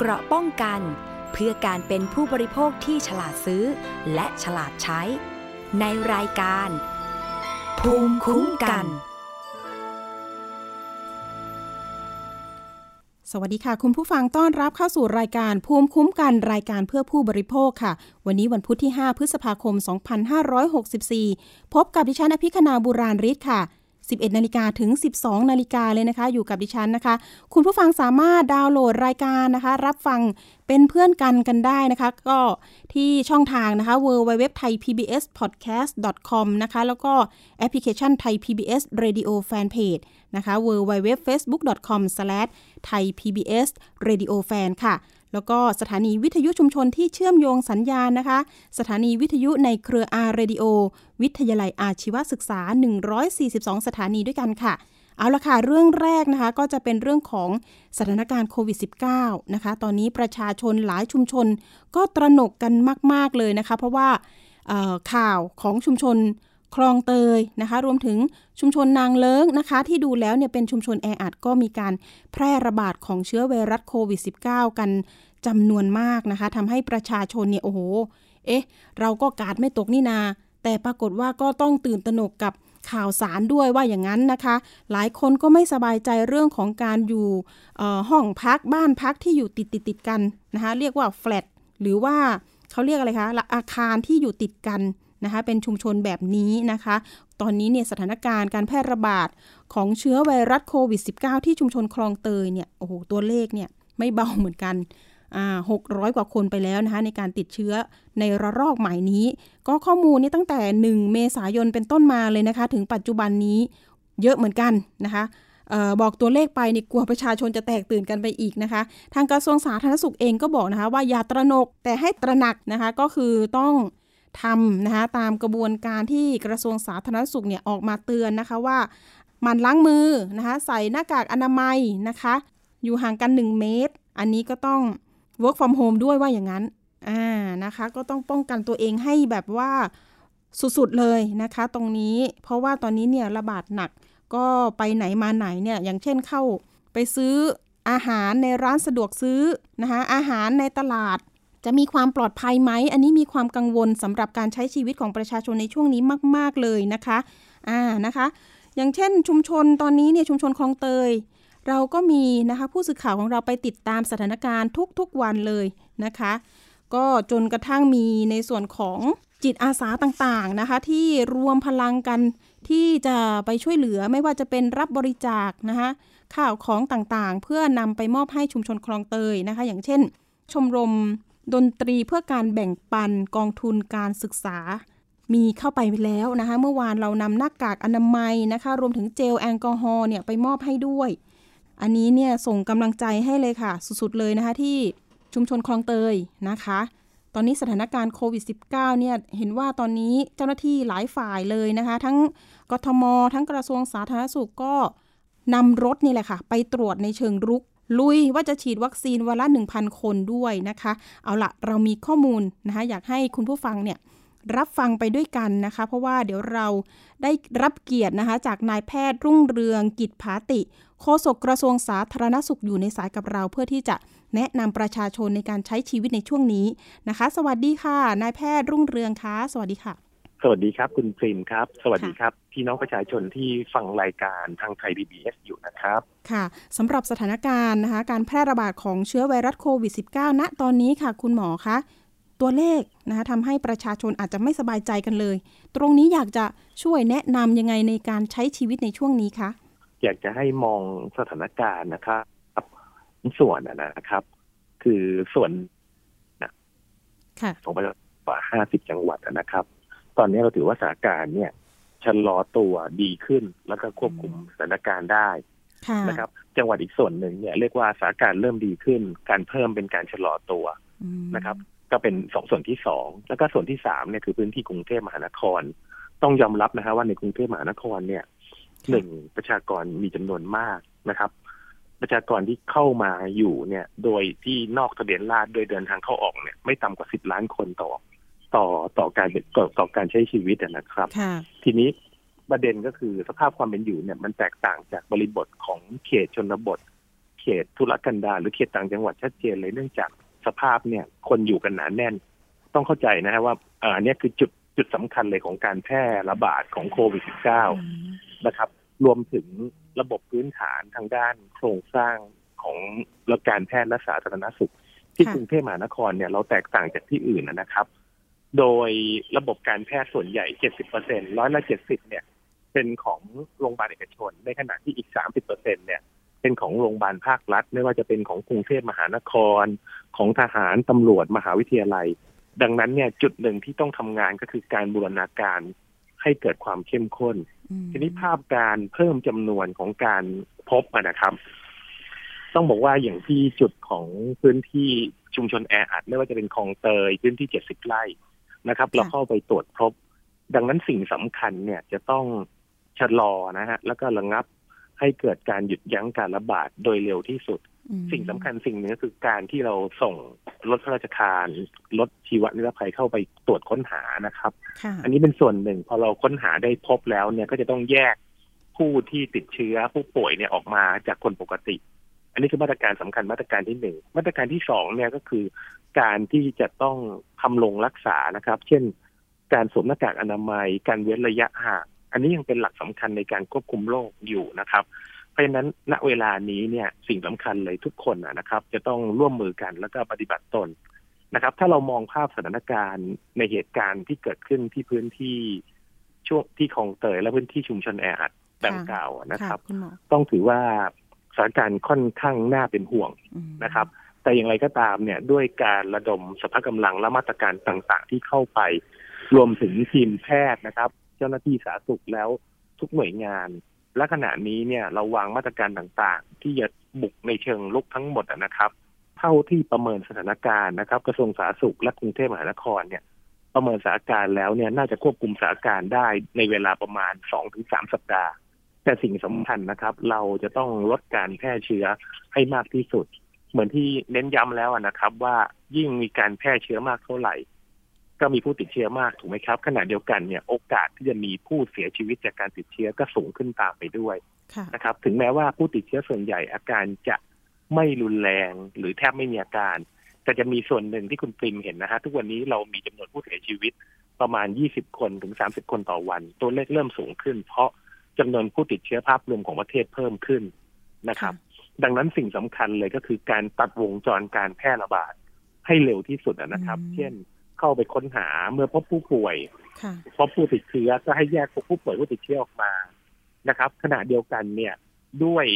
เกราะป้องกัน เพื่อการเป็นผู้บริโภคที่ฉลาดซื้อ และฉลาดใช้ ในรายการ ภูมิคุ้มกัน สวัสดีค่ะ คุณผู้ฟังต้อนรับเข้าสู่รายการภูมิคุ้มกันรายการเพื่อผู้บริโภคค่ะ วันนี้วันพุธที่ 5 พฤษภาคม 2564 พบกับดิฉันอภิคณาบุราริศค่ะ 11 นาฬิกาถึง 12 นาฬิกาเลยนะคะ อยู่กับดิฉันนะคะ คุณผู้ฟังสามารถดาวน์โหลดรายการนะคะ รับฟังเป็นเพื่อนกันกันได้นะคะ ก็ที่ช่องทางนะคะ w w w t h a i PBS podcast com นะคะ แล้วก็แอปพลิเคชันไทย PBS Radio Fanpage นะคะ w w w facebook com thai PBS Radio Fan ค่ะ แล้วก็สถานีวิทยุชุมชนที่เชื่อมโยงสัญญาณนะคะ สถานีวิทยุในเครืออาร์เรดิโอ วิทยาลัยอาชีวศึกษา 142 สถานีด้วยกันค่ะ เอาละค่ะ เรื่องแรกนะคะ ก็จะเป็นเรื่องของสถานการณ์โควิด -19 นะคะ ตอนนี้ประชาชนหลายชุมชนก็ตระหนกกันมาก ๆ เลยนะคะ เพราะว่าข่าวของชุมชน คลองเตยนะคะ รวมถึงชุมชนนางเลิ้งนะคะ ที่ดูแล้วเนี่ยเป็นชุมชนแออัดก็มีการแพร่ระบาดของเชื้อไวรัสโควิด -19 กันจำนวนมากนะคะทำให้ประชาชนเนี่ยโอ้โห เอ๊ะ เราก็กาดไม่ตกนี่นา แต่ปรากฏว่าก็ต้องตื่นตระหนกกับข่าวสารด้วยว่าอย่างนั้นนะคะ หลายคนก็ไม่สบายใจเรื่องของการอยู่ห้องพักบ้านพักที่อยู่ติดติดติดกันนะคะ เรียกว่าแฟลตหรือว่าเขาเรียกอะไรคะอาคารที่อยู่ติดกัน นะคะเป็นชุมชนแบบนี้นะคะ ตอนนี้เนี่ยสถานการณ์การแพร่ระบาดของเชื้อไวรัสโควิด -19 ที่ชุมชนคลองเตยเนี่ยโอ้โหตัวเลขเนี่ยไม่เบาเหมือนกันหกร้อยกว่าคนไปแล้วนะคะในการติดเชื้อในระลอกใหม่นี้ ก็ข้อมูลนี้ตั้งแต่ 1 เมษายนเป็นต้นมาเลยนะคะ ถึงปัจจุบันนี้เยอะเหมือนกันนะคะออบอกตัวเลขไปนี่กลัวประชาชนจะแตกตื่นกันไปอีกนะคะ ทางกระทรวงสาธารณสุขเองก็บอกนะคะว่าอย่าตระหนกแต่ให้ตระหนักนะคะก็คือต้อง ทำนะคะตามกระบวนการที่กระทรวงสาธารณสุขเนี่ยออกมาเตือนนะคะว่า มันล้างมือนะคะใส่หน้ากากอนามัยนะคะ อยู่ห่างกัน 1 เมตร อันนี้ก็ต้อง work from home ด้วยว่าอย่างนั้นอ่านะคะก็ต้องป้องกันตัวเองให้แบบว่าสุดๆเลยนะคะ ตรงนี้เพราะว่าตอนนี้เนี่ยระบาดหนักก็ไปไหนมาไหนเนี่ยอย่างเช่นเข้าไปซื้ออาหารในร้านสะดวกซื้อนะคะอาหารในตลาด จะมีความปลอดภัยไหม อันนี้มีความกังวลสำหรับการใช้ชีวิตของประชาชนในช่วงนี้มาก ๆ เลยนะคะ อ่า นะคะ อย่างเช่น ชุมชนตอนนี้เนี่ยชุมชนคลองเตย เราก็มีนะคะผู้สื่อข่าวของเราไปติดตามสถานการณ์ทุก ๆ วันเลยนะคะ ก็จนกระทั่งมีในส่วนของจิตอาสาต่างๆนะคะที่รวมพลังกันที่จะไปช่วยเหลือไม่ว่าจะเป็นรับบริจาคนะคะข่าวของต่างๆ เพื่อนำไปมอบให้ชุมชนคลองเตยนะคะ อย่างเช่น ชมรม ดนตรีเพื่อการแบ่งปันกองทุนการศึกษา มีเข้าไปแล้วนะคะ เมื่อวานเรานำหน้ากากอนามัยนะคะ รวมถึงเจลแอลกอฮอล์เนี่ยไปมอบให้ด้วย อันนี้เนี่ยส่งกำลังใจให้เลยค่ะ สุดๆเลยนะคะที่ชุมชนคลองเตยนะคะ ตอนนี้สถานการณ์โควิด -19 เนี่ยเห็นว่าตอนนี้เจ้าหน้าที่หลายฝ่ายเลยนะคะ ทั้งกทม ทั้งกระทรวงสาธารณสุขก็นำรถนี่แหละค่ะ ไปตรวจในเชิงรุก ลุยว่าจะฉีดวัคซีนวันละ 1,000 คนด้วยนะคะ เอาละเรามีข้อมูลนะคะ อยากให้คุณผู้ฟังเนี่ยรับฟังไปด้วยกันนะคะ เพราะว่าเดี๋ยวเราได้รับเกียรตินะคะ จากนายแพทย์รุ่งเรืองกิจภาติโฆษกกระทรวงสาธารณสุขอยู่ในสายกับเรา เพื่อที่จะแนะนำประชาชนในการใช้ชีวิตในช่วงนี้นะคะ สวัสดีค่ะ นายแพทย์รุ่งเรืองคะสวัสดีค่ะ สวัสดีครับ คุณพริมครับ สวัสดีครับ พี่น้องประชาชนที่ฟังรายการทางไทย PBS อยู่นะครับ ค่ะสำหรับสถานการณ์นะคะการแพร่ระบาดของเชื้อไวรัสโควิด -19 ณตอนนี้ค่ะ คุณหมอคะ ตัวเลขนะคะทำให้ประชาชนอาจจะไม่สบายใจกันเลย ตรงนี้อยากจะช่วยแนะนำยังไงในการใช้ชีวิตในช่วงนี้คะอยากจะให้มองสถานการณ์นะครับส่วนนะครับ คือส่วนนะของประมาณกว่าห้าสิบจังหวัดนะครับ ตอนนี้เราถือว่าสถานการณ์เนี่ยชะลอตัวดีขึ้นแล้วก็ควบคุมสถานการณ์ได้นะครับ จังหวัดอีกส่วนหนึ่งเนี่ยเรียกว่าสถานการณ์เริ่มดีขึ้น การเพิ่มเป็นการชะลอตัวนะครับ ก็เป็นสองส่วนที่สองแล้วก็ส่วนที่สามเนี่ยคือพื้นที่กรุงเทพมหานคร ต้องยอมรับนะฮะว่าในกรุงเทพมหานครเนี่ยหนึ่งประชากรมีจำนวนมากนะครับ ประชากรที่เข้ามาอยู่เนี่ย โดยที่นอกทะเบียนราษฎรโดยเดินทางเข้าออกเนี่ย ไม่ต่ำกว่าสิบล้านคนต่อ ต่อต่อการต่อต่อการใช้ชีวิตนะครับ ทีนี้ประเด็นก็คือสภาพความเป็นอยู่เนี่ย มันแตกต่างจากบริบทของเขตชนบททตธุรกันดารหรือเขตต่างจังหวัดชัดเจนเลยเนื่องจากสภาพเนี่ย คนอยู่กันหนาแน่น ต้องเข้าใจนะฮะว่าอันนี้คือจุดจุดสำคัญเลยของการแพร่ระบาดของโควิด -19 นะครับ รวมถึงระบบพื้นฐานทางด้านโครงสร้างของระการแพทย์และสาธารณสุข ที่กรุงเทพมหานครเนี่ยเราแตกต่างจากที่อื่นนะครับ โดยระบบการแพทย์ส่วนใหญ่ 70%ร้อยละ 70 เนี่ย เป็นของโรงพยาบาลเอกชน ในขณะที่อีก 30%เนี่ย เป็นของโรงพยาบาลภาครัฐ ไม่ว่าจะเป็นของกรุงเทพมหานคร ของทหารตำรวจมหาวิทยาลัย ดังนั้นเนี่ยจุดหนึ่งที่ต้องทำงานก็คือการบูรณาการให้เกิดความเข้มข้น ทีนี้ภาพการเพิ่มจำนวนของการพบนะครับ ต้องบอกว่าอย่างที่จุดของพื้นที่ชุมชนแออัดไม่ว่าจะเป็นคลองเตยพื้นที่เจ็ดสิบไร่ นะครับ เราเข้าไปตรวจพบ ดังนั้นสิ่งสำคัญเนี่ยจะต้องชะลอนะฮะแล้วก็ระงับให้เกิดการหยุดยั้งการระบาดโดยเร็วที่สุด สิ่งสำคัญสิ่งหนึ่งก็คือการที่เราส่งรถพระราชทานรถชีวนิรภัยเข้าไปตรวจค้นหานะครับ อันนี้เป็นส่วนหนึ่งพอเราค้นหาได้พบแล้วเนี่ยก็จะต้องแยกผู้ที่ติดเชื้อผู้ป่วยเนี่ยออกมาจากคนปกติ อันนี้คือมาตรการสำคัญมาตรการที่หนึ่งมาตรการที่สองเนี่ยก็คือ การที่จะต้องทำลงรักษานะครับ เช่น การสวมหน้ากากอนามัย การเว้นระยะห่างอันนี้ยังเป็นหลักสำคัญในการควบคุมโรคอยู่นะครับ เพราะฉะนั้นณเวลานี้เนี่ยสิ่งสำคัญเลยทุกคนนะครับ จะต้องร่วมมือกันแล้วก็ปฏิบัติตนนะครับ ถ้าเรามองภาพสถานการณ์ในเหตุการณ์ที่เกิดขึ้นที่พื้นที่ช่วงที่คลองเตยและพื้นที่ชุมชนแออัดดังกล่าวนะครับ ต้องถือว่า สถานการณ์ค่อนข้างน่าเป็นห่วงนะครับ แต่อย่างไรก็ตามเนี่ยด้วยการระดมสภาพกำลังและมาตรการต่างๆ ที่เข้าไป รวมถึงทีมแพทย์นะครับ เจ้าหน้าที่สาธารณสุขแล้วทุกหน่วยงาน และขณะนี้เนี่ยเราวางมาตรการต่างๆ ที่จะบุกในเชิงลุกทั้งหมดนะครับ เท่าที่ประเมินสถานการณ์นะครับ กระทรวงสาธารณสุขและกรุงเทพมหานครเนี่ยประเมินสถานการณ์แล้วเนี่ยน่าจะควบคุมสถานการณ์ได้ในเวลาประมาณสองถึงสามสัปดาห์ แต่สิ่งสำคัญนะครับ เราจะต้องลดการแพร่เชื้อให้มากที่สุด เหมือนที่เน้นย้ำแล้วนะครับ ว่ายิ่งมีการแพร่เชื้อมากเท่าไหร่ ก็มีผู้ติดเชื้อมากถูกไหมครับขณะเดียวกันเนี่ยโอกาสที่จะมีผู้เสียชีวิตจากการติดเชื้อก็สูงขึ้นตามไปด้วยนะครับ ถึงแม้ว่าผู้ติดเชื้อส่วนใหญ่อาการจะไม่รุนแรงหรือแทบไม่มีอาการ แต่จะมีส่วนหนึ่งที่คุณปริมเห็นนะฮะทุกวันนี้เรามีจำนวนผู้เสียชีวิตประมาณ 20 คนถึง 30 คนต่อวัน ตัวเลขเริ่มสูงขึ้น เพราะ จำนวนผู้ติดเชื้อภาพรวมของประเทศเพิ่มขึ้นนะครับ ดังนั้นสิ่งสำคัญเลยก็คือการตัดวงจรการแพร่ระบาดให้เร็วที่สุดนะครับ เช่นเข้าไปค้นหาเมื่อพบผู้ป่วยพบผู้ติดเชื้อก็ให้แยกผู้ป่วยผู้ติดเชื้อออกมานะครับ ขณะเดียวกันเนี่ยด้วย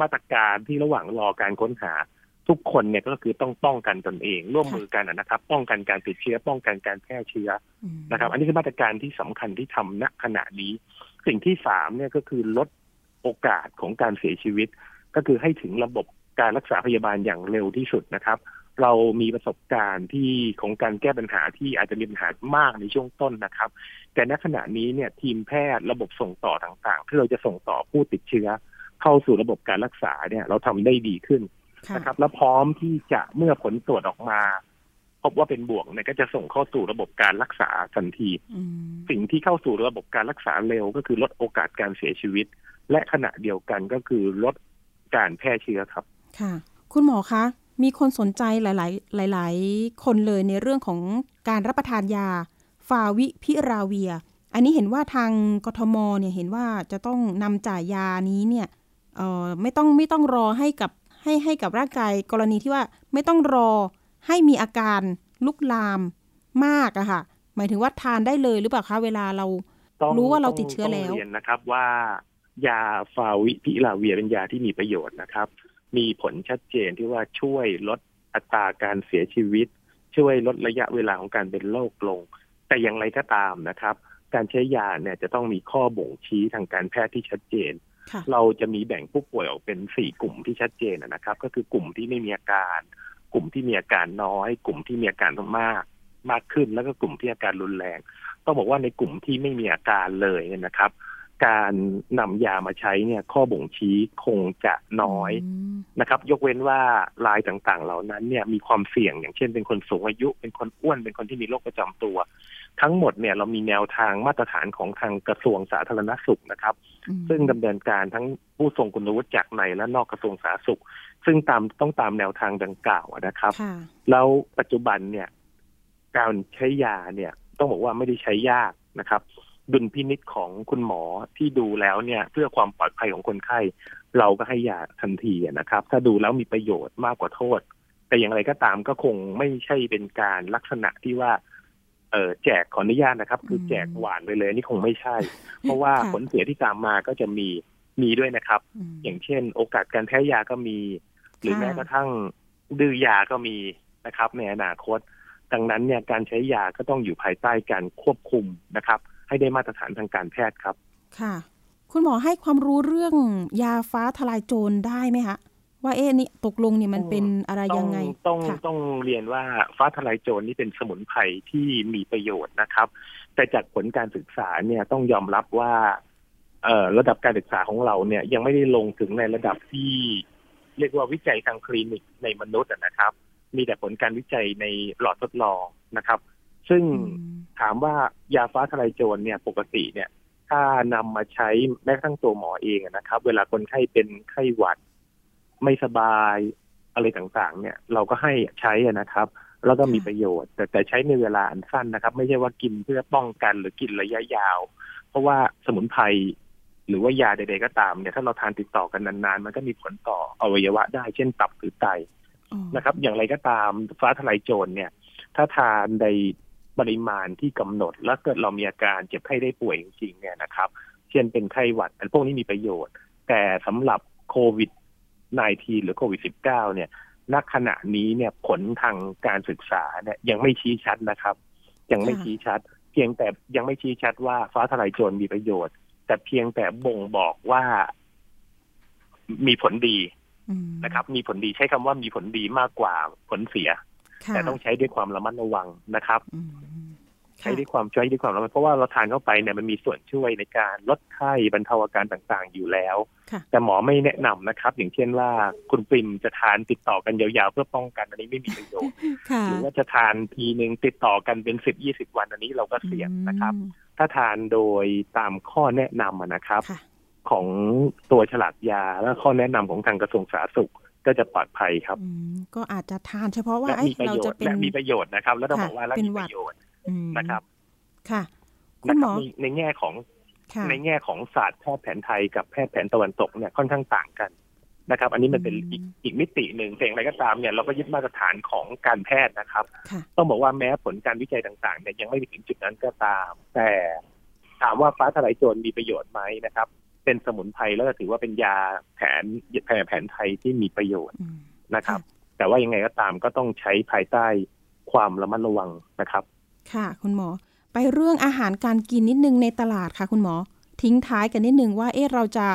มาตรการที่ระหว่างรอการค้นหาทุกคนเนี่ยก็คือต้องป้องกันตนเอง ร่วมมือกันนะครับ ป้องกันการติดเชื้อป้องกันการแพร่เชื้อนะครับ อันนี้คือมาตรการที่สำคัญที่ทำณขณะนี้ สิ่งที่สามเนี่ยก็คือลดโอกาสของการเสียชีวิต ก็คือให้ถึงระบบการรักษาพยาบาลอย่างเร็วที่สุดนะครับ เรามีประสบการณ์ที่ของการแก้ปัญหาที่อาจจะมีปัญหามากในช่วงต้นนะครับ แต่ณขณะนี้เนี่ยทีมแพทย์ระบบส่งต่อต่างๆ ที่เราจะส่งต่อผู้ติดเชื้อ เข้าสู่ระบบการรักษาเนี่ย เราทำได้ดีขึ้นนะครับ และพร้อมที่จะเมื่อผลตรวจออกมา พบว่าเป็นบวกเนี่ยก็จะส่งเข้าสู่ระบบการรักษาทันที สิ่งที่เข้าสู่ระบบการรักษาเร็วก็คือลดโอกาสการเสียชีวิต และขณะเดียวกันก็คือลดการแพร่เชื้อครับ ค่ะ คุณหมอคะ มีคนสนใจหลาย ๆ หลาย ๆ คนเลยในเรื่องของการรับประทานยา ฟาวิพิราเวีย อันนี้เห็นว่าทางกทมเนี่ยเห็นว่าจะต้องนำจ่ายยานี้เนี่ยเอ่อไม่ต้องไม่ต้องรอให้กับให้ให้กับร่างกายกรณีที่ว่าไม่ต้องรอ ให้มีอาการลุกลามมากอะค่ะ หมายถึงว่าทานได้เลยหรือเปล่าคะเวลาเรารู้ว่าเราติดเชื้อแล้วเรียนนะครับว่ายาฟาวิพิลาเวียเป็นยาที่มีประโยชน์นะครับ มีผลชัดเจนที่ว่าช่วยลดอัตราการเสียชีวิต ช่วยลดระยะเวลาของการเป็นโรคลง แต่อย่างไรก็ตามนะครับ การใช้ยาเนี่ยจะต้องมีข้อบ่งชี้ทางการแพทย์ที่ชัดเจน เราจะมีแบ่งผู้ป่วยออกเป็นสี่กลุ่มที่ชัดเจนนะครับ ก็คือกลุ่มที่ไม่มีอาการ กลุ่มที่มีอาการน้อย กลุ่มที่มีอาการมากมากขึ้น แล้วก็กลุ่มที่อาการรุนแรง ต้องบอกว่าในกลุ่มที่ไม่มีอาการเลยนะครับ การนำยามาใช้เนี่ย ข้อบ่งชี้คงจะน้อยนะครับ ยกเว้นว่าลายต่างๆ เหล่านั้นเนี่ยมีความเสี่ยงอย่างเช่น เป็นคนสูงอายุ เป็นคนอ้วนเป็นคนที่มีโรคประจำตัว ทั้งหมดเนี่ยเรามีแนวทางมาตรฐานของทางกระทรวงสาธารณสุขนะครับ ซึ่งดำเนินการทั้งผู้ทรงคุณวุฒิจากในและนอกกระทรวงสาธารณสุข ซึ่งตามต้องตามแนวทางดังกล่าวนะครับ แล้วปัจจุบันเนี่ยการใช้ยาเนี่ยต้องบอกว่าไม่ได้ใช้ยากนะครับ ดุลพินิษของคุณหมอที่ดูแล้วเนี่ย เพื่อความปลอดภัยของคนไข้ เราก็ให้ยาทันทีนะครับ ถ้าดูแล้วมีประโยชน์มากกว่าโทษ แต่อย่างไรก็ตามก็คงไม่ใช่เป็นการลักษณะที่ว่าเออแจกขออนุญาตนะครับ คือแจกหวานไปเลยนี่คงไม่ใช่ เพราะว่าผลเสียที่ตามมาก็จะมี มีด้วยนะครับ อย่างเช่น โอกาสการแพ้ยาก็มี หรือแม้กระทั่งดื้อยาก็มีนะครับ ในอนาคต ดังนั้นเนี่ยการใช้ยาก็ต้องอยู่ภายใต้การควบคุมนะครับ ให้ได้มาตรฐานทางการแพทย์ครับ ค่ะ คุณหมอให้ความรู้เรื่องยาฟ้าทลายโจรได้ไหมคะว่าเอ๊นี่ตกลงเนี่ยมันเป็นอะไรยังไง ต้องต้องเรียนว่าฟ้าทลายโจรนี่เป็นสมุนไพรที่มีประโยชน์นะครับ แต่จากผลการศึกษาเนี่ยต้องยอมรับว่าเอ่อ ระดับการศึกษาของเราเนี่ยยังไม่ได้ลงถึงในระดับที่เรียกว่าวิจัยทางคลินิกในมนุษย์นะครับ มีแต่ผลการวิจัยในหลอดทดลองนะครับ ซึ่งถามว่ายาฟ้าทลายโจรเนี่ยปกติเนี่ย ถ้านำมาใช้แม้กระทั่งตัวหมอเองนะครับ เวลาคนไข้เป็นไข้หวัด ไม่สบายอะไรต่างๆ เนี่ย เราก็ให้ใช้นะครับ แล้วก็มีประโยชน์ แต่แต่ใช้ในเวลาอันสั้นนะครับ ไม่ใช่ว่ากินเพื่อป้องกันหรือกินระยะยาว เพราะว่าสมุนไพร หรือว่ายาใดๆก็ตามเนี่ยถ้าเราทานติดต่อกันนานๆ มันก็มีผลต่ออวัยวะได้เช่นตับหรือไตนะครับ อย่างไรก็ตามฟ้าทลายโจรเนี่ย ถ้าทานในปริมาณที่กำหนด แล้วเกิดเรามีอาการเจ็บไข้ได้ป่วยจริงๆเนี่ยนะครับ เช่นเป็นไข้หวัดอันพวกนี้มีประโยชน์ แต่สำหรับโควิด -19 หรือโควิด -19 เนี่ยณขณะนี้เนี่ยผลทางการศึกษาเนี่ยยังไม่ชี้ชัดนะครับ ยังไม่ชี้ชัด เพียงแต่ยังไม่ชี้ชัดว่าฟ้าทลายโจรมีประโยชน์ แต่เพียงแต่บ่งบอกว่ามีผลดีนะครับ มีผลดีใช้คำว่ามีผลดีมากกว่าผลเสีย แต่ต้องใช้ด้วยความระมัดระวังนะครับใช้ด้วยความช่วยด้วยความระมัดเพราะว่าเราทานเข้าไปเนี่ยมันมีส่วนช่วยในการลดไข้บรรเทาอาการต่างๆ อยู่แล้ว แต่หมอไม่แนะนำนะครับ อย่างเช่นว่าคุณปริมจะทานติดต่อกันยาวๆ เพื่อป้องกันอันนี้ไม่มีประโยชน์หรือว่าจะทานทีหนึ่งติดต่อกันเป็นสิบยี่สิบวันอันนี้เราก็เสี่ยงนะครับ ถ้าทานโดยตามข้อแนะนำนะครับ ของตัวฉลากยาและข้อแนะนำของทางกระทรวงสาธารณสุขก็จะปลอดภัยครับ ก็อาจจะทานเฉพาะว่าเราจะเป็นมีประโยชน์นะครับ แล้วต้องบอกว่าแล้วมีประโยชน์ นะครับ ค่ะ คุณหมอในแง่ของในแง่ของศาสตร์แพทย์แผนไทยกับแพทย์แผนตะวันตกเนี่ยค่อนข้างต่างกันนะครับ อันนี้มันเป็นอีกอีกมิติหนึ่งแต่อะไรก็ตามเนี่ยเราก็ยึดมาตรฐานของการแพทย์นะครับ ต้องบอกว่าแม้ผลการวิจัยต่างๆเนี่ยยังไม่ถึงจุดนั้นก็ตาม แต่ถามว่าฟ้าทลายโจรมีประโยชน์ไหมนะครับ เป็นสมุนไพรแล้วก็ถือว่าเป็นยาแผนแผนแผนไทยที่มีประโยชน์นะครับ แต่ว่ายังไงก็ตามก็ต้องใช้ภายใต้ความระมัดระวังนะครับ ค่ะ คุณหมอ ไปเรื่องอาหารการกินนิดนึงในตลาดค่ะ คุณหมอ ทิ้งท้ายกันนิดนึงว่าเอ๊ะเราจะ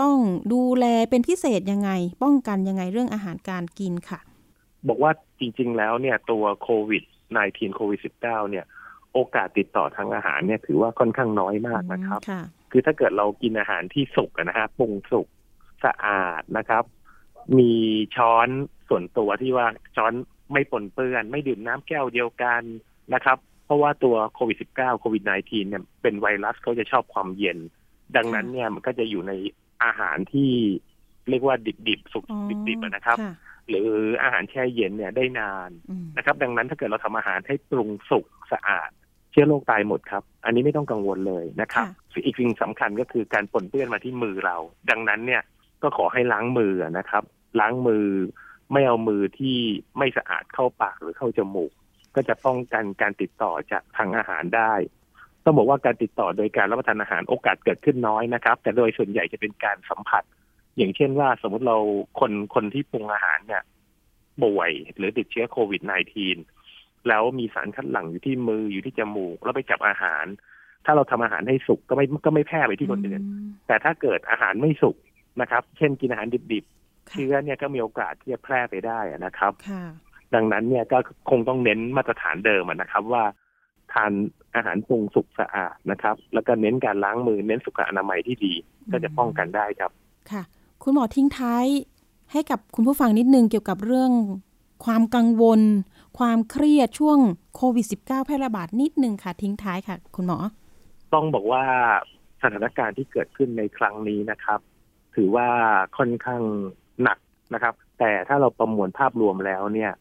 ต้องดูแลเป็นพิเศษยังไง ป้องกันยังไงเรื่องอาหารการกินค่ะ บอกว่าจริง ๆ แล้วเนี่ยตัวโควิด -19 โควิด -19 เนี่ย โอกาสติดต่อทางอาหารเนี่ยถือว่าค่อนข้างน้อยมากนะครับคือถ้าเกิดเรากินอาหารที่สุกนะฮะปรุงสุกสะอาดนะครับ มีช้อนส่วนตัวที่ว่าช้อนไม่ปนเปื้อน ไม่ดื่มน้ำแก้วเดียวกัน นะครับ เพราะว่าตัวโควิด -19 โควิด -19 เนี่ยเป็นไวรัสเขาจะชอบความเย็น ดังนั้นเนี่ยมันก็จะอยู่ในอาหารที่เรียกว่าดิบๆสุกดิบๆนะครับ หรืออาหารแช่เย็นเนี่ยได้นานนะครับ ดังนั้นถ้ากิดเราทำอาหารให้ปรุงสุกสะอาด เชื้อโรคตายหมดครับ อันนี้ไม่ต้องกังวลเลยนะครับ อีกสิ่งสำคัญก็คือการปนเปื้อนมาที่มือเรา ดังนั้นเนี่ยก็ขอให้ล้างมือนะครับ ล้างมือไม่เอามือที่ไม่สะอาดเข้าปากหรือเข้าจมูก ก็จะป้องกันการติดต่อจากทางอาหารได้ ต้องบอกว่าการติดต่อโดยการรับประทานอาหารโอกาสเกิดขึ้นน้อยนะครับ แต่โดยส่วนใหญ่จะเป็นการสัมผัส อย่างเช่นว่าสมมติเราคนคนที่ปรุงอาหารเนี่ยป่วยหรือติดเชื้อโควิด -19 แล้วมีสารคัดหลั่งอยู่ที่มืออยู่ที่จมูกแล้วไปจับอาหาร ถ้าเราทำอาหารให้สุกก็ไม่ก็ไม่แพร่ไปที่คนอื่น แต่ถ้าเกิดอาหารไม่สุกนะครับ เช่นกินอาหารดิบๆเชื้อเนี่ยก็มีโอกาสที่จะแพร่ไปได้นะครับ ดังนั้นเนี่ยก็คงต้องเน้นมาตรฐานเดิมนะครับว่าทานอาหารปรุงสุกสะอาดนะครับ แล้วก็เน้นการล้างมือเน้นสุขอนามัยที่ดีก็จะป้องกันได้ครับ ค่ะ คุณหมอทิ้งท้ายให้กับคุณผู้ฟังนิดนึงเกี่ยวกับเรื่องความกังวล ความเครียดช่วงโควิด -19 แพร่ระบาดนิดนึงค่ะ ทิ้งท้ายค่ะ คุณหมอ ต้องบอกว่าสถานการณ์ที่เกิดขึ้นในครั้งนี้นะครับ ถือว่าค่อนข้างหนักนะครับ แต่ถ้าเราประมวลภาพรวมแล้วเนี่ย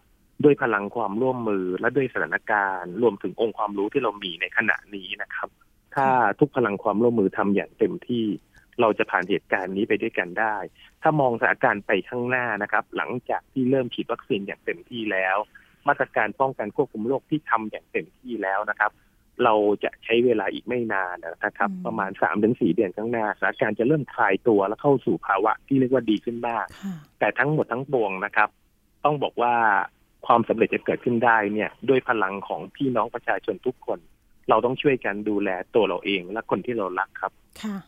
ด้วยพลังความร่วมมือและด้วยสถานการณ์ รวมถึงองค์ความรู้ที่เรามีในขณะนี้นะครับ ถ้าทุกพลังความร่วมมือทำอย่างเต็มที่ เราจะผ่านเหตุการณ์นี้ไปด้วยกันได้ ถ้ามองสถานการณ์ไปข้างหน้านะครับ หลังจากที่เริ่มฉีดวัคซีนอย่างเต็มที่แล้ว มาตรการป้องกันควบคุมโรคที่ทำอย่างเต็มที่แล้วนะครับ เราจะใช้เวลาอีกไม่นานนะครับ ประมาณสามถึงสี่เดือนข้างหน้าสถานการณ์จะเริ่มคลายตัวและเข้าสู่ภาวะที่เรียกว่าดีขึ้นมากแต่ทั้งหมดทั้งปวงนะครับ ต้องบอกว่า ความสำเร็จจะเกิดขึ้นได้เนี่ยด้วยพลังของพี่น้องประชาชนทุกคน เราต้องช่วยกันดูแลตัวเราเองและคนที่เรารักครับ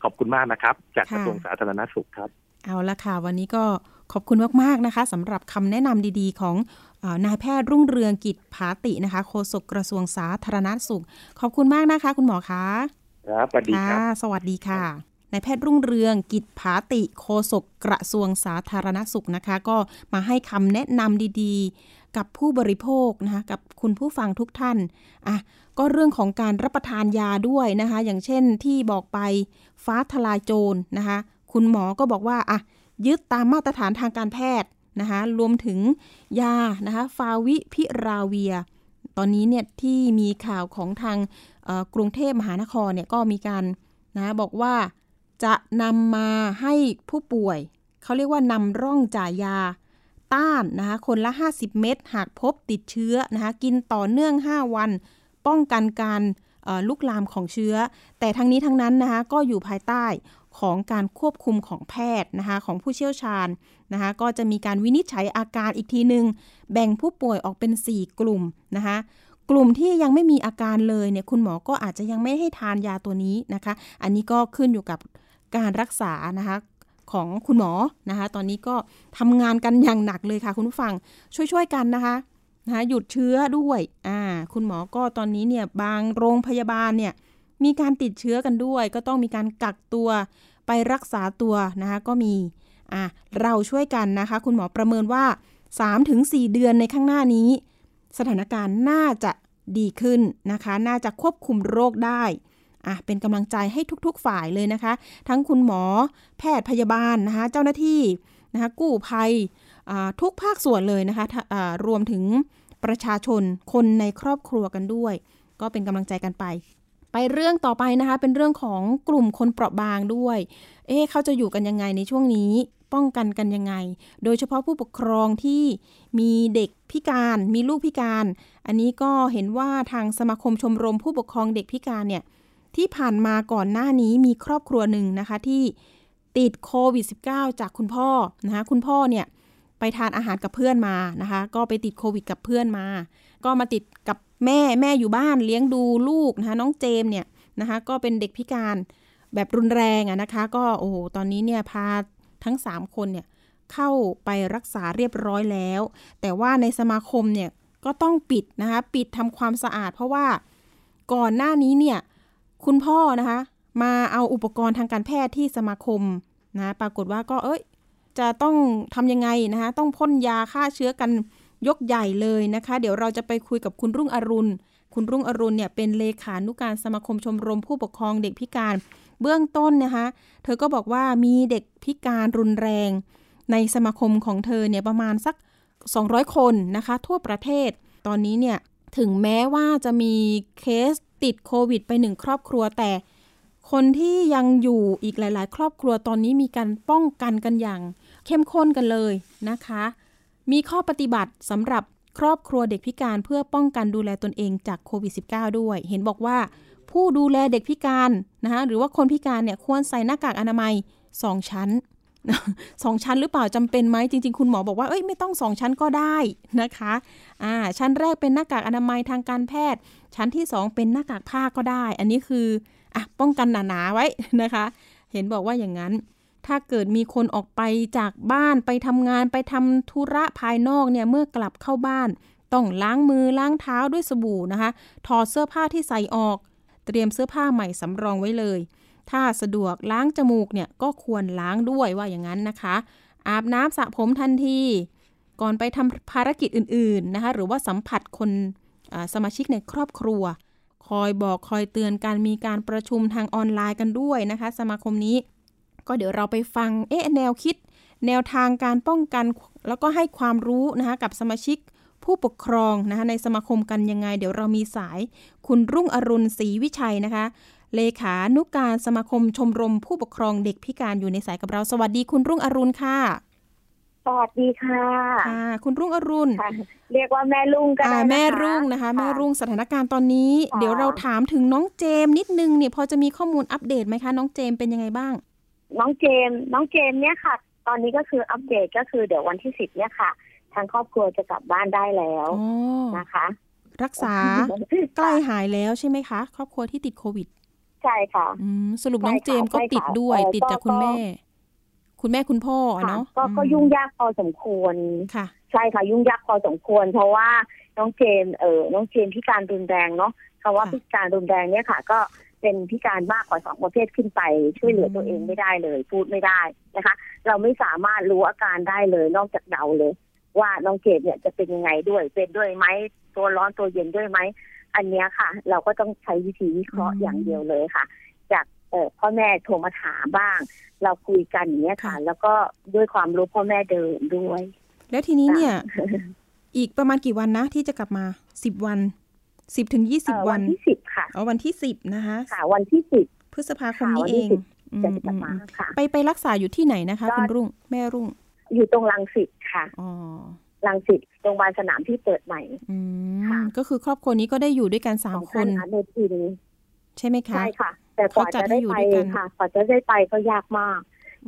ขอบคุณมากนะครับ จากกระทรวงสาธารณสุขครับ เอาละค่ะ วันนี้ก็ขอบคุณมาก ๆ นะคะสำหรับคำแนะนำดีๆ ของนายแพทย์รุ่งเรืองกิจผาตินะคะโฆษกกระทรวงสาธารณสุข ขอบคุณมากนะคะ คุณหมอคะครับสวัสดีครับสวัสดีค่ะนายแพทย์รุ่งเรืองกิจผาติโฆษกกระทรวงสาธารณสุขนะคะ ก็มาให้คำแนะนำดีๆ กับผู้บริโภคนะคะกับคุณผู้ฟังทุกท่านอะก็เรื่องของการรับประทานยาด้วยนะคะ อย่างเช่นที่บอกไปฟ้าทลายโจรนะคะ คุณหมอก็บอกว่าอะยึดตามมาตรฐานทางการแพทย์นะคะรวมถึงยานะคะฟาวิพิราเวีย ตอนนี้เนี่ยที่มีข่าวของทางกรุงเทพมหานครเนี่ยก็มีการนะบอกว่าจะนำมาให้ผู้ป่วย เขาเรียกว่านำร่องจ่ายยา ต้านนะคะคนละ 50 เม็ดหากพบติดเชื้อนะคะกินต่อเนื่อง 5 วัน ป้องกันการลุกลามของเชื้อ แต่ทั้งนี้ทั้งนั้นนะคะก็อยู่ภายใต้ของการควบคุมของแพทย์นะคะของผู้เชี่ยวชาญนะคะก็จะมีการวินิจฉัยอาการอีกทีหนึ่งแบ่งผู้ป่วยออกเป็น 4 กลุ่มนะคะกลุ่มที่ยังไม่มีอาการเลยเนี่ยคุณหมอก็อาจจะยังไม่ให้ทานยาตัวนี้นะคะ อันนี้ก็ขึ้นอยู่กับการรักษานะคะ ของคุณหมอนะคะ ตอนนี้ก็ทำงานกันอย่างหนักเลยค่ะ คุณผู้ฟังช่วยๆกันนะคะนะคะหยุดเชื้อด้วยอ่าคุณหมอก็ตอนนี้เนี่ยบางโรงพยาบาลเนี่ยมีการติดเชื้อกันด้วย ก็ต้องมีการกักตัวไปรักษาตัวนะคะก็มีอ่าเราช่วยกันนะคะ คุณหมอประเมินว่า 3-4 เดือนในข้างหน้านี้ สถานการณ์น่าจะดีขึ้นนะคะ น่าจะควบคุมโรคได้ อะเป็นกำลังใจให้ทุกๆฝ่ายเลยนะคะ ทั้งคุณหมอแพทย์พยาบาลนะคะ เจ้าหน้าที่นะคะกู้ภัยทุกภาคส่วนเลยนะคะรวมถึงประชาชนคนในครอบครัวกันด้วย ก็เป็นกำลังใจกันไป ไปเรื่องต่อไปนะคะ เป็นเรื่องของกลุ่มคนเปราะบางด้วย เอ๊เขาจะอยู่กันยังไงในช่วงนี้ ป้องกันกันยังไง โดยเฉพาะผู้ปกครองที่มีเด็กพิการ มีลูกพิการ อันนี้ก็เห็นว่าทางสมาคมชมรมผู้ปกครองเด็กพิการเนี่ย ที่ผ่านมาก่อนหน้านี้มีครอบครัวหนึ่งนะคะที่ติดโควิด -19 จากคุณพ่อนะคะคุณพ่อเนี่ยไปทานอาหารกับเพื่อนมานะคะ ก็ไปติดโควิดกับเพื่อนมา ก็มาติดกับแม่แม่อยู่บ้านเลี้ยงดูลูกนะคะน้องเจมเนี่ยนะคะก็เป็นเด็กพิการแบบรุนแรงอะนะคะ ก็โอ้โหตอนนี้เนี่ยพาทั้ง 3 คนเนี่ยเข้าไปรักษาเรียบร้อยแล้ว แต่ว่าในสมาคมเนี่ยก็ต้องปิดนะคะ ปิดทำความสะอาด เพราะว่าก่อนหน้านี้เนี่ย คุณพ่อนะคะ มาเอาอุปกรณ์ทางการแพทย์ที่สมาคมนะปรากฏว่าก็เอ้ย จะต้องทำยังไงนะคะต้องพ่นยาฆ่าเชื้อกันยกใหญ่เลยนะคะ เดี๋ยวเราจะไปคุยกับคุณรุ่งอรุณ คุณรุ่งอรุณเนี่ยเป็นเลขานุการสมาคมชมรมผู้ปกครองเด็กพิการ เบื้องต้นนะคะ เธอก็บอกว่ามีเด็กพิการรุนแรง ในสมาคมของเธอเนี่ยประมาณสัก 200 คนนะคะ ทั่วประเทศ ตอนนี้เนี่ย ถึงแม้ว่าจะมีเคสติดโควิดไปหนึ่งครอบครัวแต่คนที่ยังอยู่อีกหลาย ๆ ครอบครัวตอนนี้มีการป้องกันกันอย่าง เข้มข้นกันเลยนะคะ มีข้อปฏิบัติสำหรับครอบครัวเด็กพิการเพื่อป้องกันดูแลตนเองจากโควิด -19 ด้วย เห็นบอกว่าผู้ดูแลเด็กพิการนะคะหรือว่าคนพิการเนี่ยควรใส่หน้ากากอนามัย 2 ชั้น สองชั้นหรือเปล่าจำเป็นไหมจริง ๆ คุณหมอบอกว่าเอ้ยไม่ต้องสองชั้นก็ได้นะคะอ่าชั้นแรกเป็นหน้ากากอนามัยทางการแพทย์ ชั้นที่ 2 เป็นหน้ากากผ้าก็ได้ อันนี้คืออะป้องกันหนาๆไว้นะคะ เห็นบอกว่าอย่างนั้น ถ้าเกิดมีคนออกไปจากบ้านไปทำงานไปทำธุระภายนอกเนี่ยเมื่อกลับเข้าบ้าน ต้องล้างมือล้างเท้าด้วยสบู่นะคะ ถอดเสื้อผ้าที่ใส่ออก เตรียมเสื้อผ้าใหม่สำรองไว้เลย ถ้าสะดวกล้างจมูกเนี่ยก็ควรล้างด้วยว่าอย่างนั้นนะคะ อาบน้ำสระผมทันที ก่อนไปทำภารกิจอื่นๆนะคะ หรือว่าสัมผัสคนสมาชิกในครอบครัว คอยบอกคอยเตือนการมีการประชุมทางออนไลน์กันด้วยนะคะ สมาคมนี้ ก็เดี๋ยวเราไปฟังเอ๊ะแนวคิด แนวทางการป้องกัน แล้วก็ให้ความรู้นะคะกับสมาชิกผู้ปกครองนะคะในสมาคมกันยังไง เดี๋ยวเรามีสายคุณรุ่งอรุณศรีวิชัยนะคะ เลขานุกการสมาคมชมรมผู้ปกครองเด็กพิการอยู่ในสายกับเรา สวัสดีคุณรุ่งอรุณค่ะสวัสดีค่ะค่ะ คุณรุ่งอรุณ เรียกว่าแม่รุ่งก็ได้แม่รุ่งนะคะ แม่รุ่งสถานการณ์ตอนนี้ เดี๋ยวเราถามถึงน้องเจมนิดนึงเนี่ยพอจะมีข้อมูลอัปเดตไหมคะ น้องเจมเป็นยังไงบ้าง น้องเจม น้องเจมเนี่ยค่ะ ตอนนี้ก็คืออัปเดตก็คือเดี๋ยววันที่สิบเนี่ยค่ะ ทางครอบครัวจะกลับบ้านได้แล้วนะคะ รักษาใกล้หายแล้วใช่ไหมคะ ครอบครัวที่ติดโควิด ใช่ค่ะสรุปน้องเจมก็ติดด้วย ติดจากคุณแม่ คุณแม่คุณพ่อเนาะก็ยุ่งยากพอสมควรค่ะ ใช่ค่ะยุ่งยากพอสมควร เพราะว่าน้องเจมเออน้องเจมพิการรุนแรงเนาะคำว่าพิการรุนแรงเนี่ยค่ะ ก็เป็นพิการมากกว่าสองประเภทขึ้นไป ช่วยเหลือตัวเองไม่ได้เลย พูดไม่ได้นะคะ เราไม่สามารถรู้อาการได้เลยนอกจากเดาเลย ว่าน้องเกดเนี่ยจะเป็นยังไงด้วย เป็นด้วยไหมตัวร้อนตัวเย็นด้วยไหม อันนี้ค่ะ เราก็ต้องใช้วิธีวิเคราะห์อย่างเดียวเลยค่ะ จากเออพ่อแม่โทรมาถามบ้าง เราคุยกันอย่างนี้ค่ะ แล้วก็ด้วยความรู้พ่อแม่เดิมด้วย แล้วทีนี้เนี่ย อีกประมาณกี่วันนะ ที่จะกลับมาสิบวันสิบถึงยี่สิบวันที่สิบค่ะเอาวันที่สิบนะคะค่ะวันที่สิบพฤษภาคมนี้เองจะกลับมาค่ะ ไปไปรักษาอยู่ที่ไหนนะคะ คุณรุ่ง แม่รุ่ง อยู่ตรงลังสิตค่ะ ลังสิตโรงพยาบาลสนามที่เปิดใหม่ก็คือครอบครัวนี้ก็ได้อยู่ด้วยกันสามคนในทีนี้ใช่ไหมคะใช่ค่ะ แต่กว่าจะได้ไปค่ะกว่าจะได้ไปก็ยากมาก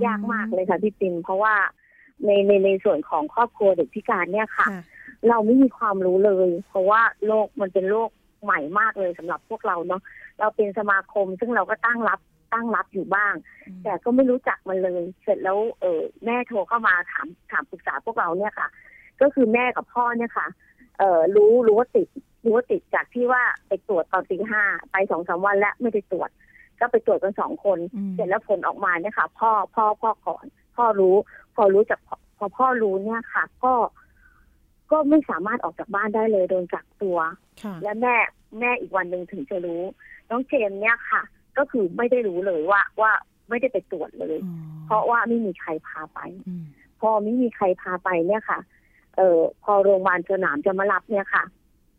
ยากมากเลยค่ะพี่ปินเพราะว่าในในในส่วนของครอบครัวเด็กพิการเนี่ยค่ะ เราไม่มีความรู้เลย เพราะว่าโลกมันเป็นโลกใหม่มากเลยสำหรับพวกเราเนาะเราเป็นสมาคมซึ่งเราก็ตั้งรับตั้งรับอยู่บ้าง แต่ก็ไม่รู้จักมันเลย เสร็จแล้วเออแม่โทรเข้ามาถามถามปรึกษาพวกเราเนี่ยค่ะ ก็คือแม่กับพ่อเนี่ยค่ะ เออรู้รู้ว่าติดรู้ว่าติดจากที่ว่าไปตรวจตอนตีห้าไปสองสามวันแล้วไม่ได้ตรวจ ก็ไปตรวจกันสองคน เสร็จแล้วผลออกมาเนี่ยค่ะ พ่อพ่อพ่อก่อน พ่อรู้ พอรู้จากพอพ่อรู้เนี่ยค่ะก็ก็ไม่สามารถออกจากบ้านได้เลยโดนกักตัว และแม่แม่อีกวันหนึ่งถึงจะรู้ น้องเจมเนี่ยค่ะ ก็คือไม่ได้รู้เลยว่าว่าไม่ได้ไปตรวจเลย เพราะว่าไม่มีใครพาไป พอไม่มีใครพาไปเนี่ยค่ะเออพอโรงพยาบาลสนามจะมารับเนี่ยค่ะ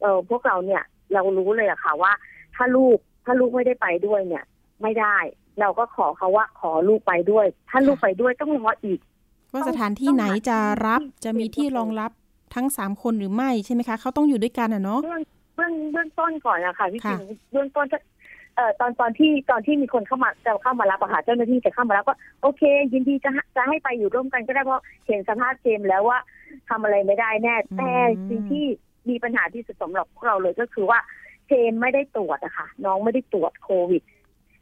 เออพวกเราเนี่ยเรารู้เลยอะค่ะว่า ถ้าลูกถ้าลูกไม่ได้ไปด้วยเนี่ย ไม่ได้ เราก็ขอเขาว่าขอลูกไปด้วย ถ้าลูกไปด้วยต้องรออีก ว่าสถานที่ไหนจะรับจะมีที่รองรับทั้งสามคนหรือไม่ใช่ไหมคะเขาต้องอยู่ด้วยกันอะเนาะเบื้องเบื้องเบื้องต้นก่อนอะค่ะพี่จิงเบื้องต้น เอ่อตอนตอนที่ตอนที่มีคนเข้ามาจะเข้ามารับอะค่ะเจ้าหน้าที่จะเข้ามารับก็โอเค ยินดีจะจะให้ไปอยู่ร่วมกันก็ได้เพราะเห็นสภาพเจมแล้วว่าทำอะไรไม่ได้แน่แต่สิ่งที่มีปัญหาที่สุดสำหรับพวกเราเลยก็คือว่าเจมไม่ได้ตรวจอะค่ะ น้องไม่ได้ตรวจโควิด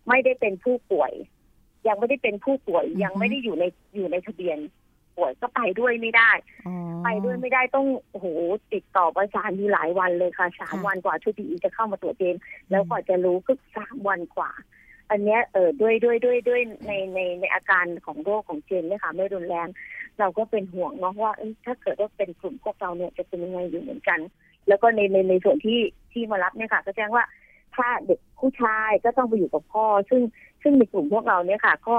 ไม่ได้เป็นผู้ป่วย ยังไม่ได้เป็นผู้ป่วยยังไม่ได้อยู่ในอยู่ในทะเบียน ป่วยก็ไปด้วยไม่ได้ ไปด้วยไม่ได้ต้องโอ้โหติดต่อประสานอยู่หลายวันเลยค่ะสามวันกว่าชุดดีจะเข้ามาตรวจเองแล้วกว่าจะรู้ก็สามวันกว่า อันเนี้ยเออด้วยด้วยด้วยด้วยในในในอาการของโรคของเจนเนี่ยค่ะ ไม่รุนแรง เราก็เป็นห่วงเนาะว่าถ้าเกิดว่าเป็นกลุ่มพวกเราเนี่ยจะเป็นยังไงอยู่เหมือนกัน แล้วก็ในในในส่วนที่ที่มารับเนี่ยค่ะ ก็แจ้งว่าถ้าเด็กผู้ชายก็ต้องไปอยู่กับพ่อ ซึ่งซึ่งในกลุ่มพวกเราเนี่ยค่ะ ก็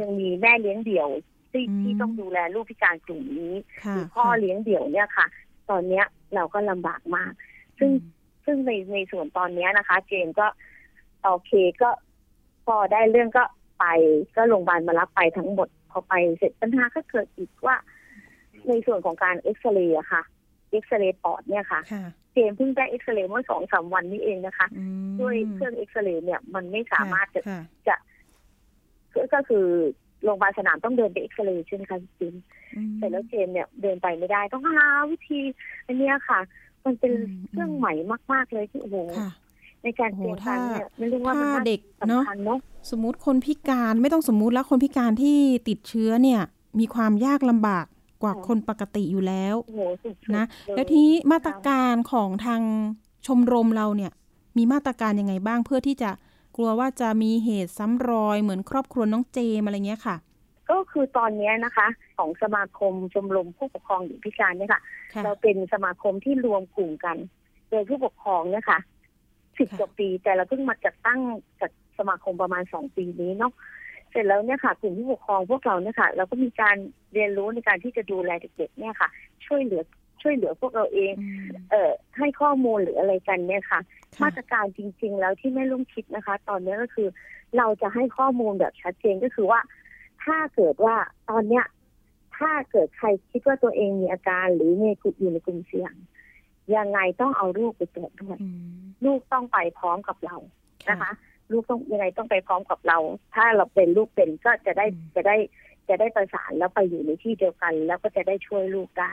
ยังมีแม่เลี้ยงเดี่ยว ที่ที่ต้องดูแลลูกพิการกลุ่มนี้หรือพ่อเลี้ยงเดี่ยวเนี่ยค่ะ ตอนเนี้ยเราก็ลำบากมาก ซึ่งซึ่งในในส่วนตอนนี้นะคะ เจนก็โอเคก็พอได้เรื่องก็ไปก็โรงพยาบาลมารับไปทั้งหมดพอไปเสร็จปัญหาก็เกิดอีกว่า ในส่วนของการเอ็กซเรย์อะค่ะเอ็กซเรย์ปอดเนี่ยค่ะ เจมเพิ่งได้เอ็กซเรย์เมื่อสองสามวันนี้เองนะคะ ด้วยเครื่องเอ็กซเรย์เนี่ยมันไม่สามารถจะจะก็คือ โรงพยาบาลสนามต้องเดินไปเอ็กซเรย์ใช่ไหมคะจิมแต่แล้วเจมเนี่ยเดินไปไม่ได้ต้องหาวิธี อันนี้ค่ะ มันเป็นเครื่องใหม่มาก ๆ เลยที่โอ้โหในการเตรียมการเนี่ยไม่รู้ว่ามันเด็กเนาะสมมติคนพิการไม่ต้องสมมุติแล้วคนพิการที่ติดเชื้อเนี่ย มีความยากลำบากกว่าคนปกติอยู่แล้วนะแล้วทีนี้มาตรการของทางชมรมเราเนี่ย มีมาตรการยังไงบ้างเพื่อที่จะ กลัวว่าจะมีเหตุซ้ำรอยเหมือนครอบครัวน้องเจมอะไรเงี้ยค่ะ ก็คือตอนนี้นะคะ ของสมาคมชมรมผู้ปกครองเด็กพิการเนี่ยค่ะ เราเป็นสมาคมที่รวมกลุ่มกัน โดยผู้ปกครองเนี่ยค่ะสิบกว่าปี แต่เราเพิ่งมาจัดตั้งจัดสมาคมประมาณสองปีนี้เนาะเสร็จแล้วเนี่ยค่ะกลุ่มผู้ปกครองพวกเราเนี่ยค่ะ เราก็มีการเรียนรู้ในการที่จะดูแลเด็กๆเนี่ยค่ะ ช่วยเหลือ ช่วยเหลือพวกเราเอง เอ่อให้ข้อมูลหรืออะไรกันเนี่ยค่ะ มาตรการจริง ๆ แล้วที่แม่ลุงคิดนะคะ ตอนนี้ก็คือ เราจะให้ข้อมูลแบบชัดเจนก็คือว่า ถ้าเกิดว่าตอนเนี้ย ถ้าเกิดใครคิดว่าตัวเองมีอาการหรือในกลุ่มอยู่ในกลุ่มเสี่ยง ยังไงต้องเอาลูกไปตรวจด้วยลูกต้องไปพร้อมกับเรานะคะ ลูกต้องยังไงต้องไปพร้อมกับเรา ถ้าเราเป็นลูกเป็นก็จะได้จะได้ จะได้ประสานแล้วไปอยู่ในที่เดียวกัน แล้วก็จะได้ช่วยลูกได้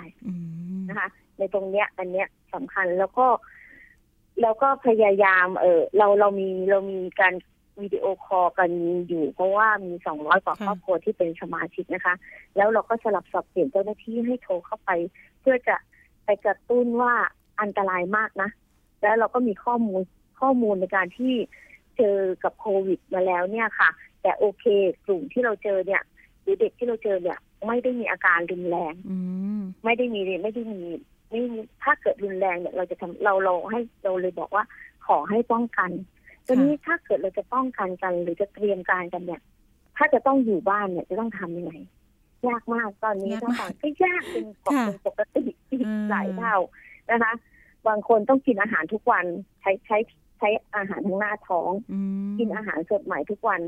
นะคะ ในตรงเนี้ย อันเนี้ยสำคัญแล้วก็แล้วก็พยายาม เออเราเรามีเรามีการวิดีโอคอลกันอยู่ เพราะว่ามีสองร้อยกว่าครอบครัวที่เป็นสมาชิกนะคะ แล้วเราก็สลับสับเปลี่ยนเจ้าหน้าที่ให้โทรเข้าไป เพื่อจะไปกระตุ้นว่าอันตรายมากนะ แล้วเราก็มีข้อมูลข้อมูลในการที่เจอกับโควิดมาแล้วเนี่ยค่ะ แต่โอเคกลุ่มที่เราเจอเนี่ย หรือเด็กที่เราเจอเนี่ย ไม่ได้มีอาการรุนแรงไม่ได้มีไม่ได้มีไม่ถ้าเกิดรุนแรงเนี่ยเราจะทำเราเราให้เราเลยบอกว่า ขอให้ป้องกันตอนนี้ถ้าเกิดเราจะป้องกันกัน หรือจะเตรียมการกันเนี่ย ถ้าจะต้องอยู่บ้านเนี่ยจะต้องทำยังไงยากมากตอนนี้ต้องก็ยากเป็นปกติหลายเท่านะคะ บางคนต้องกินอาหารทุกวันใช้ใช้ใช้อาหารทั้งหน้าท้อง กินอาหารสดใหม่ทุกวัน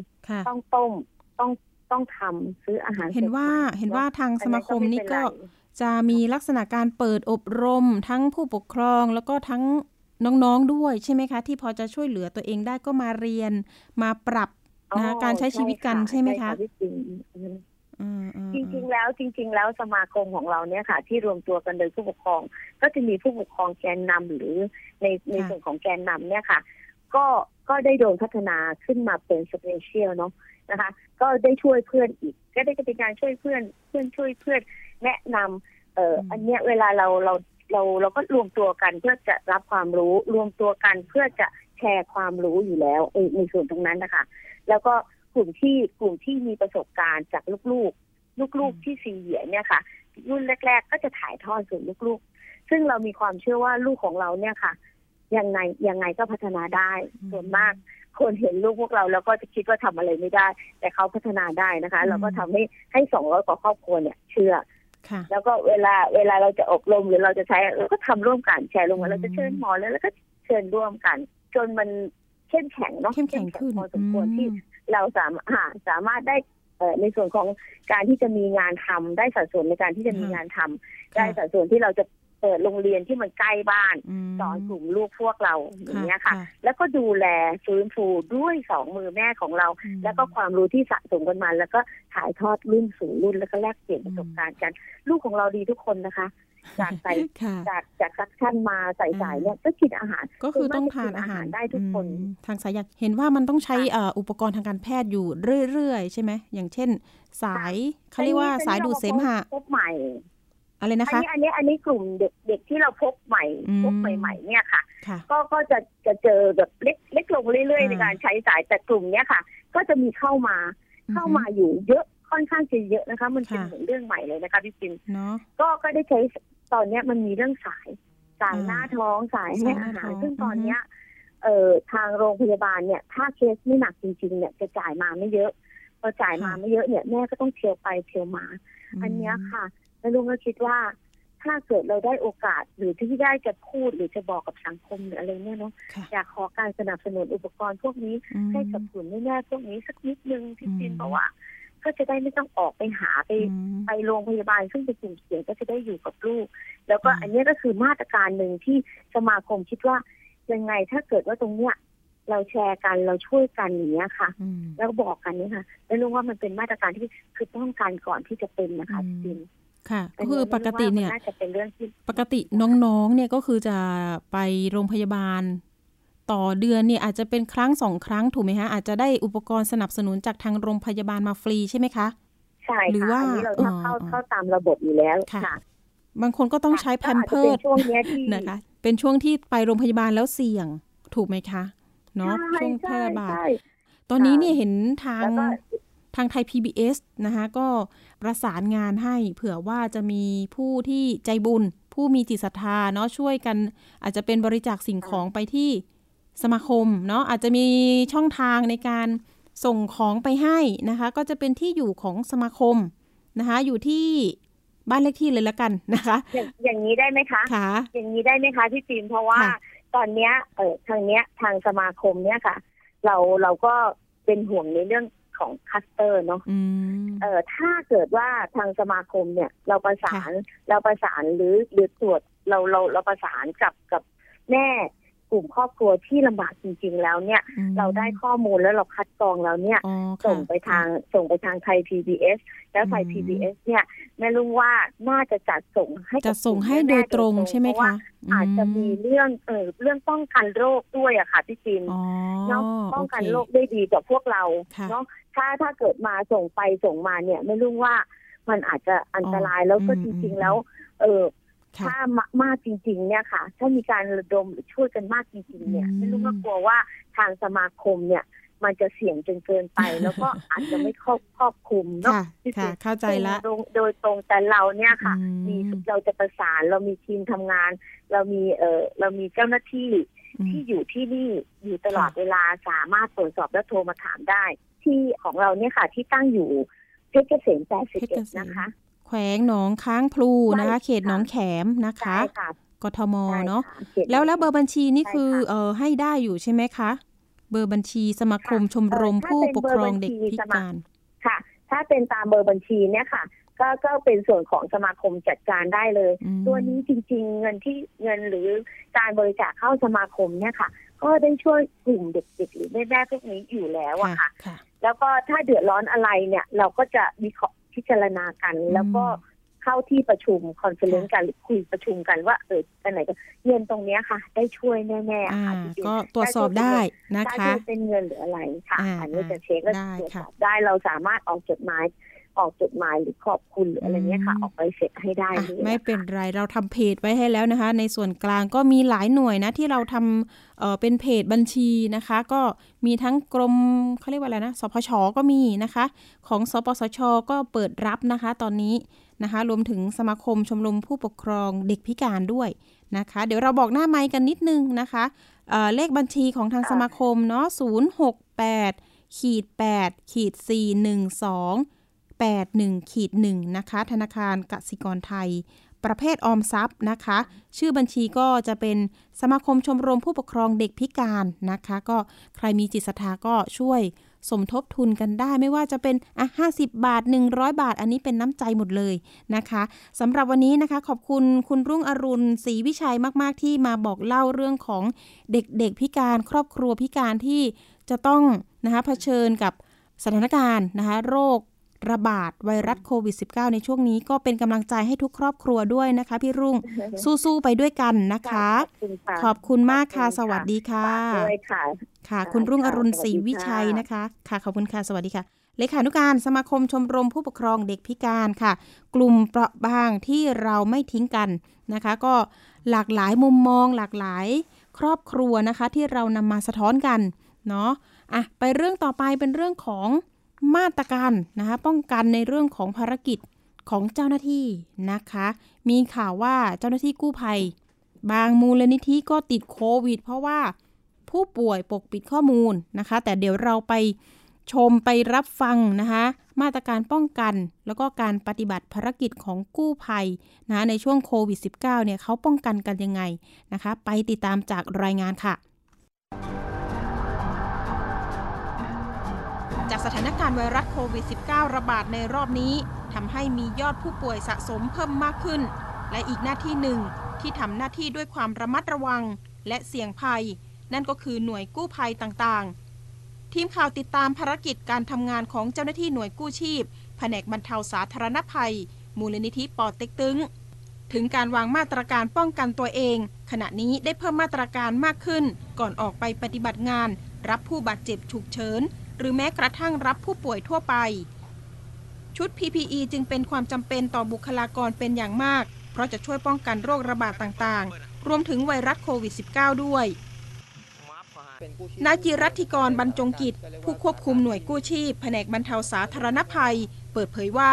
ต้องต้มต้อง ต้องทำซื้ออาหาร เห็นว่าเห็นว่าทางสมาคมนี่ก็จะมีลักษณะการเปิดอบรมทั้งผู้ปกครองแล้วก็ทั้งน้องๆด้วยใช่ไหมคะ ที่พอจะช่วยเหลือตัวเองได้ก็มาเรียนมาปรับนะการใช้ชีวิตกันใช่ไหมคะจริงๆแล้วจริง ๆ แล้วสมาคมของเราเนี่ยค่ะ ที่รวมตัวกันโดยผู้ปกครอง ก็จะมีผู้ปกครองแกนนำหรือในในส่วนของแกนนำเนี่ยค่ะ ก็ ก็ได้โดนพัฒนาขึ้นมาเป็น special เนาะนะคะ ก็ได้ช่วยเพื่อนอีก ก็ได้เป็นการช่วยเพื่อนเพื่อนช่วยเพื่อนแนะนำเอ่ออันเนี้ยเวลาเราเราเราเราก็รวมตัวกันเพื่อจะรับความรู้รวมตัวกันเพื่อจะแชร์ความรู้อยู่แล้วในส่วนตรงนั้นนะคะ แล้วก็กลุ่มที่กลุ่มที่มีประสบการณ์จากลูกๆ ลูกๆที่ซีเหียเนี่ยค่ะรุ่นแรก ๆ ก็จะถ่ายทอดสู่ลูกๆ ซึ่งเรามีความเชื่อว่าลูกของเราเนี่ยค่ะ ยังไงยังไงก็พัฒนาได้ส่วนมากคนเห็นลูกพวกเราแล้วก็จะคิดว่าทำอะไรไม่ได้ แต่เขาพัฒนาได้นะคะ เราก็ทำให้ให้สองร้อยกว่าครอบครัวเนี่ย เชื่อแล้วก็เวลาเวลาเราจะอบรมหรือเราจะใช้เราก็ทำร่วมกันแชร์ลงมาเราจะเชิญหมอแล้วแล้วก็เชิญร่วมกัน จนมันเข้มแข็งเนาะเข้มแข็งขึ้นพอสมควรที่เราสามารถสามารถได้ในส่วนของการที่จะมีงานทำได้สัดส่วนในการที่จะมีงานทำได้สัดส่วนที่เราจะ เปิดโรงเรียนที่มันใกล้บ้านสอนกลุ่มลูกพวกเราอย่างเงี้ยค่ะ แล้วก็ดูแลฟื้นฟูด้วยสองมือแม่ของเรา แล้วก็ความรู้ที่สะสมกันมา แล้วก็ถ่ายทอดรุ่นสู่รุ่นแล้วก็แลกเปลี่ยนประสบการณ์กัน ลูกของเราดีทุกคนนะคะจากใส่จากจาก suction มาใส่สายเนี่ยก็กินอาหาร ก็คือต้องทานอาหารได้ทุกคน ทางสายเห็นว่ามันต้องใช้อุปกรณ์ทางการแพทย์อยู่เรื่อยๆ ใช่ไหมอย่างเช่น สายเขาเรียกว่าสายดูดเสมหะพบใหม่ อะไรนะคะอันนี้อันนี้กลุ่มเด็กเด็กที่เราพบใหม่พบใหม่ๆเนี่ยค่ะ ก็ก็จะจะเจอแบบเล็กเล็กลงเรื่อยๆในการใช้สายแต่กลุ่มเนี้ยค่ะ ก็จะมีเข้ามาเข้ามาอยู่เยอะค่อนข้างจะเยอะนะคะ มันเป็นเหมือนเรื่องใหม่เลยนะคะพี่ปินก็ก็ได้ใช้ตอนนี้มันมีเรื่องสายสายหน้าท้องสายให้อาหารซึ่งตอนเนี้ยเอ่อทางโรงพยาบาลเนี่ย ถ้าเคสไม่หนักจริง ๆ เนี่ยจะจ่ายมาไม่เยอะพอจ่ายมาไม่เยอะเนี่ยแม่ก็ต้องเที่ยวไปเที่ยวมา อันเนี้ยค่ะ แล้วลุงก็คิดว่า ถ้าเกิดเราได้โอกาสหรือที่ได้จะพูดหรือจะบอกกับสังคมหรืออะไรเนี่ยเนาะอยากขอการสนับสนุนอุปกรณ์พวกนี้ให้กับกลุ่มแม่พวกนี้สักนิดนึงพี่จินเพราะว่าก็จะได้ไม่ต้องออกไปหาไปไปโรงพยาบาลซึ่งเป็นกลุ่มเสี่ยงก็จะได้อยู่กับลูก แล้วก็อันนี้ก็คือมาตรการหนึ่งที่สมาคมคิดว่ายังไงถ้าเกิดว่าตรงเนี้ยเราแชร์กันเราช่วยกันอย่างเนี้ยค่ะ แล้วบอกกันนี่ค่ะ แล้วรู้ว่ามันเป็นมาตรการที่คือป้องกันก่อนที่จะเป็นนะคะจริง ค่ะก็คือปกติเนี่ยปกติน้องๆ เนี่ยก็คือจะไปโรงพยาบาล ต่อเดือนเนี่ยอาจจะเป็นครั้งสองครั้งถูกไหมคะอาจจะได้อุปกรณ์สนับสนุนจากทางโรงพยาบาลมาฟรีใช่ไหมคะใช่หรือว่าเราเข้าเข้าตามระบบอยู่แล้วค่ะ บางคนก็ต้องใช้แพมเพิร์ดนะคะ เป็นช่วงที่ไปโรงพยาบาลแล้วเสี่ยงถูกไหมคะเนาะช่วงแพร่ระบาดตอนนี้เนี่ยเห็นทาง ทางไทย PBS นะคะก็ประสานงานให้เผื่อว่าจะมีผู้ที่ใจบุญ ผู้มีจิตศรัทธาเนาะช่วยกันอาจจะเป็นบริจาคสิ่งของไปที่สมาคมเนาะอาจจะมีช่องทางในการส่งของไปให้นะคะ ก็จะเป็นที่อยู่ของสมาคมนะคะ อยู่ที่บ้านเลขที่เลยละกันนะคะ อย่างอย่างนี้ได้ไหมคะค่ะอย่างนี้ได้ไหมคะพี่ฟิล์มเพราะว่าค่ะตอนเนี้ยเออทางเนี้ยทางสมาคมเนี้ยค่ะ เราเราก็เป็นห่วงในเรื่อง ของคัสเตอร์เนาะอืมเออถ้าเกิดว่าทางสมาคมเนี่ย เราประสานเราประสานหรือหรือตรวจเราเราเราประสานกับกับแม่กลุ่มครอบครัวที่ลำบากจริง ๆ แล้วเนี่ยอืมเราได้ข้อมูลแล้วเราคัดกรองแล้วเนี่ยอ๋อค่ะส่งไปทางส่งไปทางไทย PBS แล้วไทยอืม PBS เนี่ยแม่ลุงว่าน่าจะจัดส่งให้กับจะส่งให้กลุ่มโดแม่ยตรงใช่ไหมเพราว่าคะอาจจะมีเรื่องเออเรื่องป้องกันโรคด้วยอะค่ะพี่จินอ๋อเนาะป้องกันโเคโรคได้ดีกว่าพวกเราค่ะเนาะ ถ้าถ้าเกิดมาส่งไปส่งมาเนี่ย ไม่รู้ว่ามันอาจจะอันตรายอ๋อแล้วก็อืจมริงอืมๆแล้ว เออค่ะถ้ามามากจริง ๆ เนี่ยค่ะ ถ้ามีการระดมหรือช่วยกันมากจริง ๆ เนี่ยอืมไม่รู้ว่ากลัวว่าทางสมาคมเนี่ย มันจะเสี่ยงจนเกินไป แล้วก็อาจจะไม่ครอบครอบคลุมเนาะค่ะที่ค่ะสุดเข้าใจละโดยโดยตรงแต่เราเนี่ยค่ะอืมมีเราจะประสานเรามีทีมทำงาน เรามีเออเรามีเจ้าหน้าที่อืม ที่อยู่ที่นี่อยู่ตลอดค่ะเวลาสามารถตรวจสอบและโทรมาถามได้ ที่ของเราเนี่ยค่ะ ที่ตั้งอยู่เพชรเกษม81นะคะ แขวงหนองค้างพลูนะคะใช่เขตหนองแขมนะคะใช่ค่ะกทมใช่เนาะค่ขตแล้วแล้วเบอร์บัญชีนี่ใช่คือค่ะเออให้ได้อยู่ใช่ไหมคะ เบอร์บัญชีสมาคมค่ะชมรมเอ่อถ้าผู้เป็นปกครองเด็กเบอร์บัญชีพิสมัครการค่ะ ถ้าเป็นตามเบอร์บัญชีเนี่ยค่ะ ก็ก็เป็นส่วนของสมาคมจัดการได้เลยอืมตัวนี้จริง ๆ เงินที่เงินหรือการบริจาคเข้าสมาคมเนี่ยค่ะ ก็ได้ช่วยกลุ่มเด็กๆหรือแม่ๆพวกนี้อยู่แล้วอะค่ะค่ะ แล้วก็ถ้าเดือดร้อนอะไรเนี่ย เราก็จะวิเคราะห์พิจารณากันอืมแล้วก็ เข้าที่ประชุม conference กันหรือคุยประชุมกันว่าเอออันไหนก็เงินตรงเนี้ยค่ะ ได้ช่วยแน่ๆอ่าค่ะจริงๆก็ตรวจสอบได้นะถ้าคะที่เป็นเงินหรืออะไรค่ะอ่าอันนี้จะเช็คและได้ตรวจสค่ะอบได้เราสามารถออกจดหมายออกจดหมายหรือขอบคุณหรืออะไรเงี้ยค่ะอืมออกไปเสร็จให้ได้อะเลยไม่เป็นไรเราทำเพจไว้ให้แล้วนะคะ ในส่วนกลางก็มีหลายหน่วยนะที่เราทำเอ่อเป็นเพจบัญชีนะคะ ก็มีทั้งกรมเขาเรียกว่าอะไรนะสพชก็มีนะคะ ของสปสชก็เปิดรับนะคะ ตอนนี้ นะคะ รวมถึงสมาคมชมรมผู้ปกครองเด็กพิการด้วยนะคะ เดี๋ยวเราบอกหน้าไม้กันนิดนึงนะคะเอ่อเลขบัญชีของทางสมาคมเนาะ068ขีด8ขีด412 81ขีด1นะคะ ธนาคารกสิกรไทย ประเภทออมทรัพย์นะคะ ชื่อบัญชีก็จะเป็นสมาคมชมรมผู้ปกครองเด็กพิการนะคะ ก็ใครมีจิตศรัทธาก็ช่วย สมทบทุนกันได้ ไม่ว่าจะเป็นอะ50 บาท 100 บาท อันนี้เป็นน้ำใจหมดเลยนะคะสำหรับวันนี้นะคะ ขอบคุณคุณรุ่งอรุณศรีวิชัยมาก ๆ ที่มาบอกเล่าเรื่องของเด็กๆพิการครอบครัวพิการที่จะต้องนะคะเผชิญกับสถานการณ์นะคะโรค ระบาดไวรัสโควิด -19 ในช่วงนี้ก็เป็นกำลังใจให้ทุกครอบครัวด้วยนะคะ พี่รุ่งสู้ๆไปด้วยกันนะคะ ขอบคุณค่ะขอบคุณมากค่ะขอบคุณค่ะ สวัสดีค่ะฝากด้วยค่ะค่ะค่ะ คุณรุ่งอรุณค่ะศรีวิชัยสวัสดีค่ะนะคะ ค่ะขอบคุณค่ะสวัสดีค่ะเลขานุการสมาคมชมรมผู้ปกครองเด็กพิการค่ะ กลุ่มเปราะบางที่เราไม่ทิ้งกันนะคะ ก็หลากหลายมุมมอง หลากหลายครอบครัวนะคะ ที่เรานำมาสะท้อนกันเนาะอะไปเรื่องต่อไปเป็นเรื่องของ มาตรการนะคะป้องกันในเรื่องของภารกิจของเจ้าหน้าที่นะคะ มีข่าวว่าเจ้าหน้าที่กู้ภัย บางมูลนิธิก็ติดโควิด เพราะว่าผู้ป่วยปกปิดข้อมูลนะคะ แต่เดี๋ยวเราไปชมไปรับฟังนะคะ มาตรการป้องกัน แล้วก็การปฏิบัติภารกิจของกู้ภัยนะในช่วงโควิด -19 เนี่ยเขาป้องกันกันยังไงนะคะ ไปติดตามจากรายงานค่ะ จากสถานการณ์ไวรัสโควิด -19 ระบาดในรอบนี้ทำให้มียอดผู้ป่วยสะสมเพิ่มมากขึ้น และอีกหน้าที่หนึ่งที่ทำหน้าที่ด้วยความระมัดระวังและเสี่ยงภัย นั่นก็คือหน่วยกู้ภัยต่างๆ ทีมข่าวติดตามภารกิจการทำงานของเจ้าหน้าที่หน่วยกู้ชีพ แผนกบรรเทาสาธารณภัย มูลนิธิปอเต็กตึงถึงการวางมาตรการป้องกันตัวเอง ขณะนี้ได้เพิ่มมาตรการมากขึ้น ก่อนออกไปปฏิบัติงาน รับผู้บาดเจ็บฉุกเฉิน หรือแม้กระทั่งรับผู้ป่วยทั่วไป ชุด PPE จึงเป็นความจำเป็นต่อบุคลากรเป็นอย่างมาก เพราะจะช่วยป้องกันโรคระบาดต่างๆ รวมถึงไวรัสโควิด -19 ด้วยนายจิรัติกรบรรจงกิจ ผู้ควบคุมหน่วยกู้ชีพ แผนกบรรเทาสาธารณภัย เปิดเผยว่า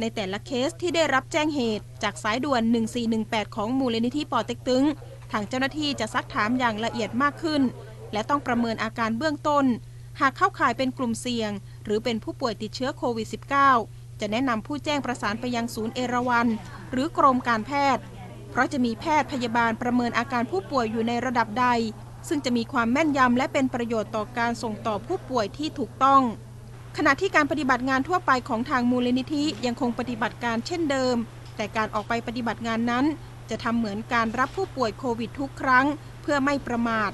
ในแต่ละเคสที่ได้รับแจ้งเหตุ จากสายด่วน 1418 ของมูลนิธิปอเต็กตึง ทางเจ้าหน้าที่จะซักถามอย่างละเอียดมากขึ้น และต้องประเมินอาการเบื้องต้น หากเข้าข่ายเป็นกลุ่มเสี่ยง หรือเป็นผู้ป่วยติดเชื้อโควิด -19 จะแนะนำผู้แจ้งประสานไปยังศูนย์เอราวันหรือกรมการแพทย์ เพราะจะมีแพทย์พยาบาลประเมินอาการผู้ป่วยอยู่ในระดับใด ซึ่งจะมีความแม่นยำและเป็นประโยชน์ต่อการส่งต่อผู้ป่วยที่ถูกต้อง ขณะที่การปฏิบัติงานทั่วไปของทางมูลนิธิยังคงปฏิบัติการเช่นเดิม แต่การออกไปปฏิบัติงานนั้น จะทำเหมือนการรับผู้ป่วยโควิดทุกครั้ง เพื่อไม่ประมาท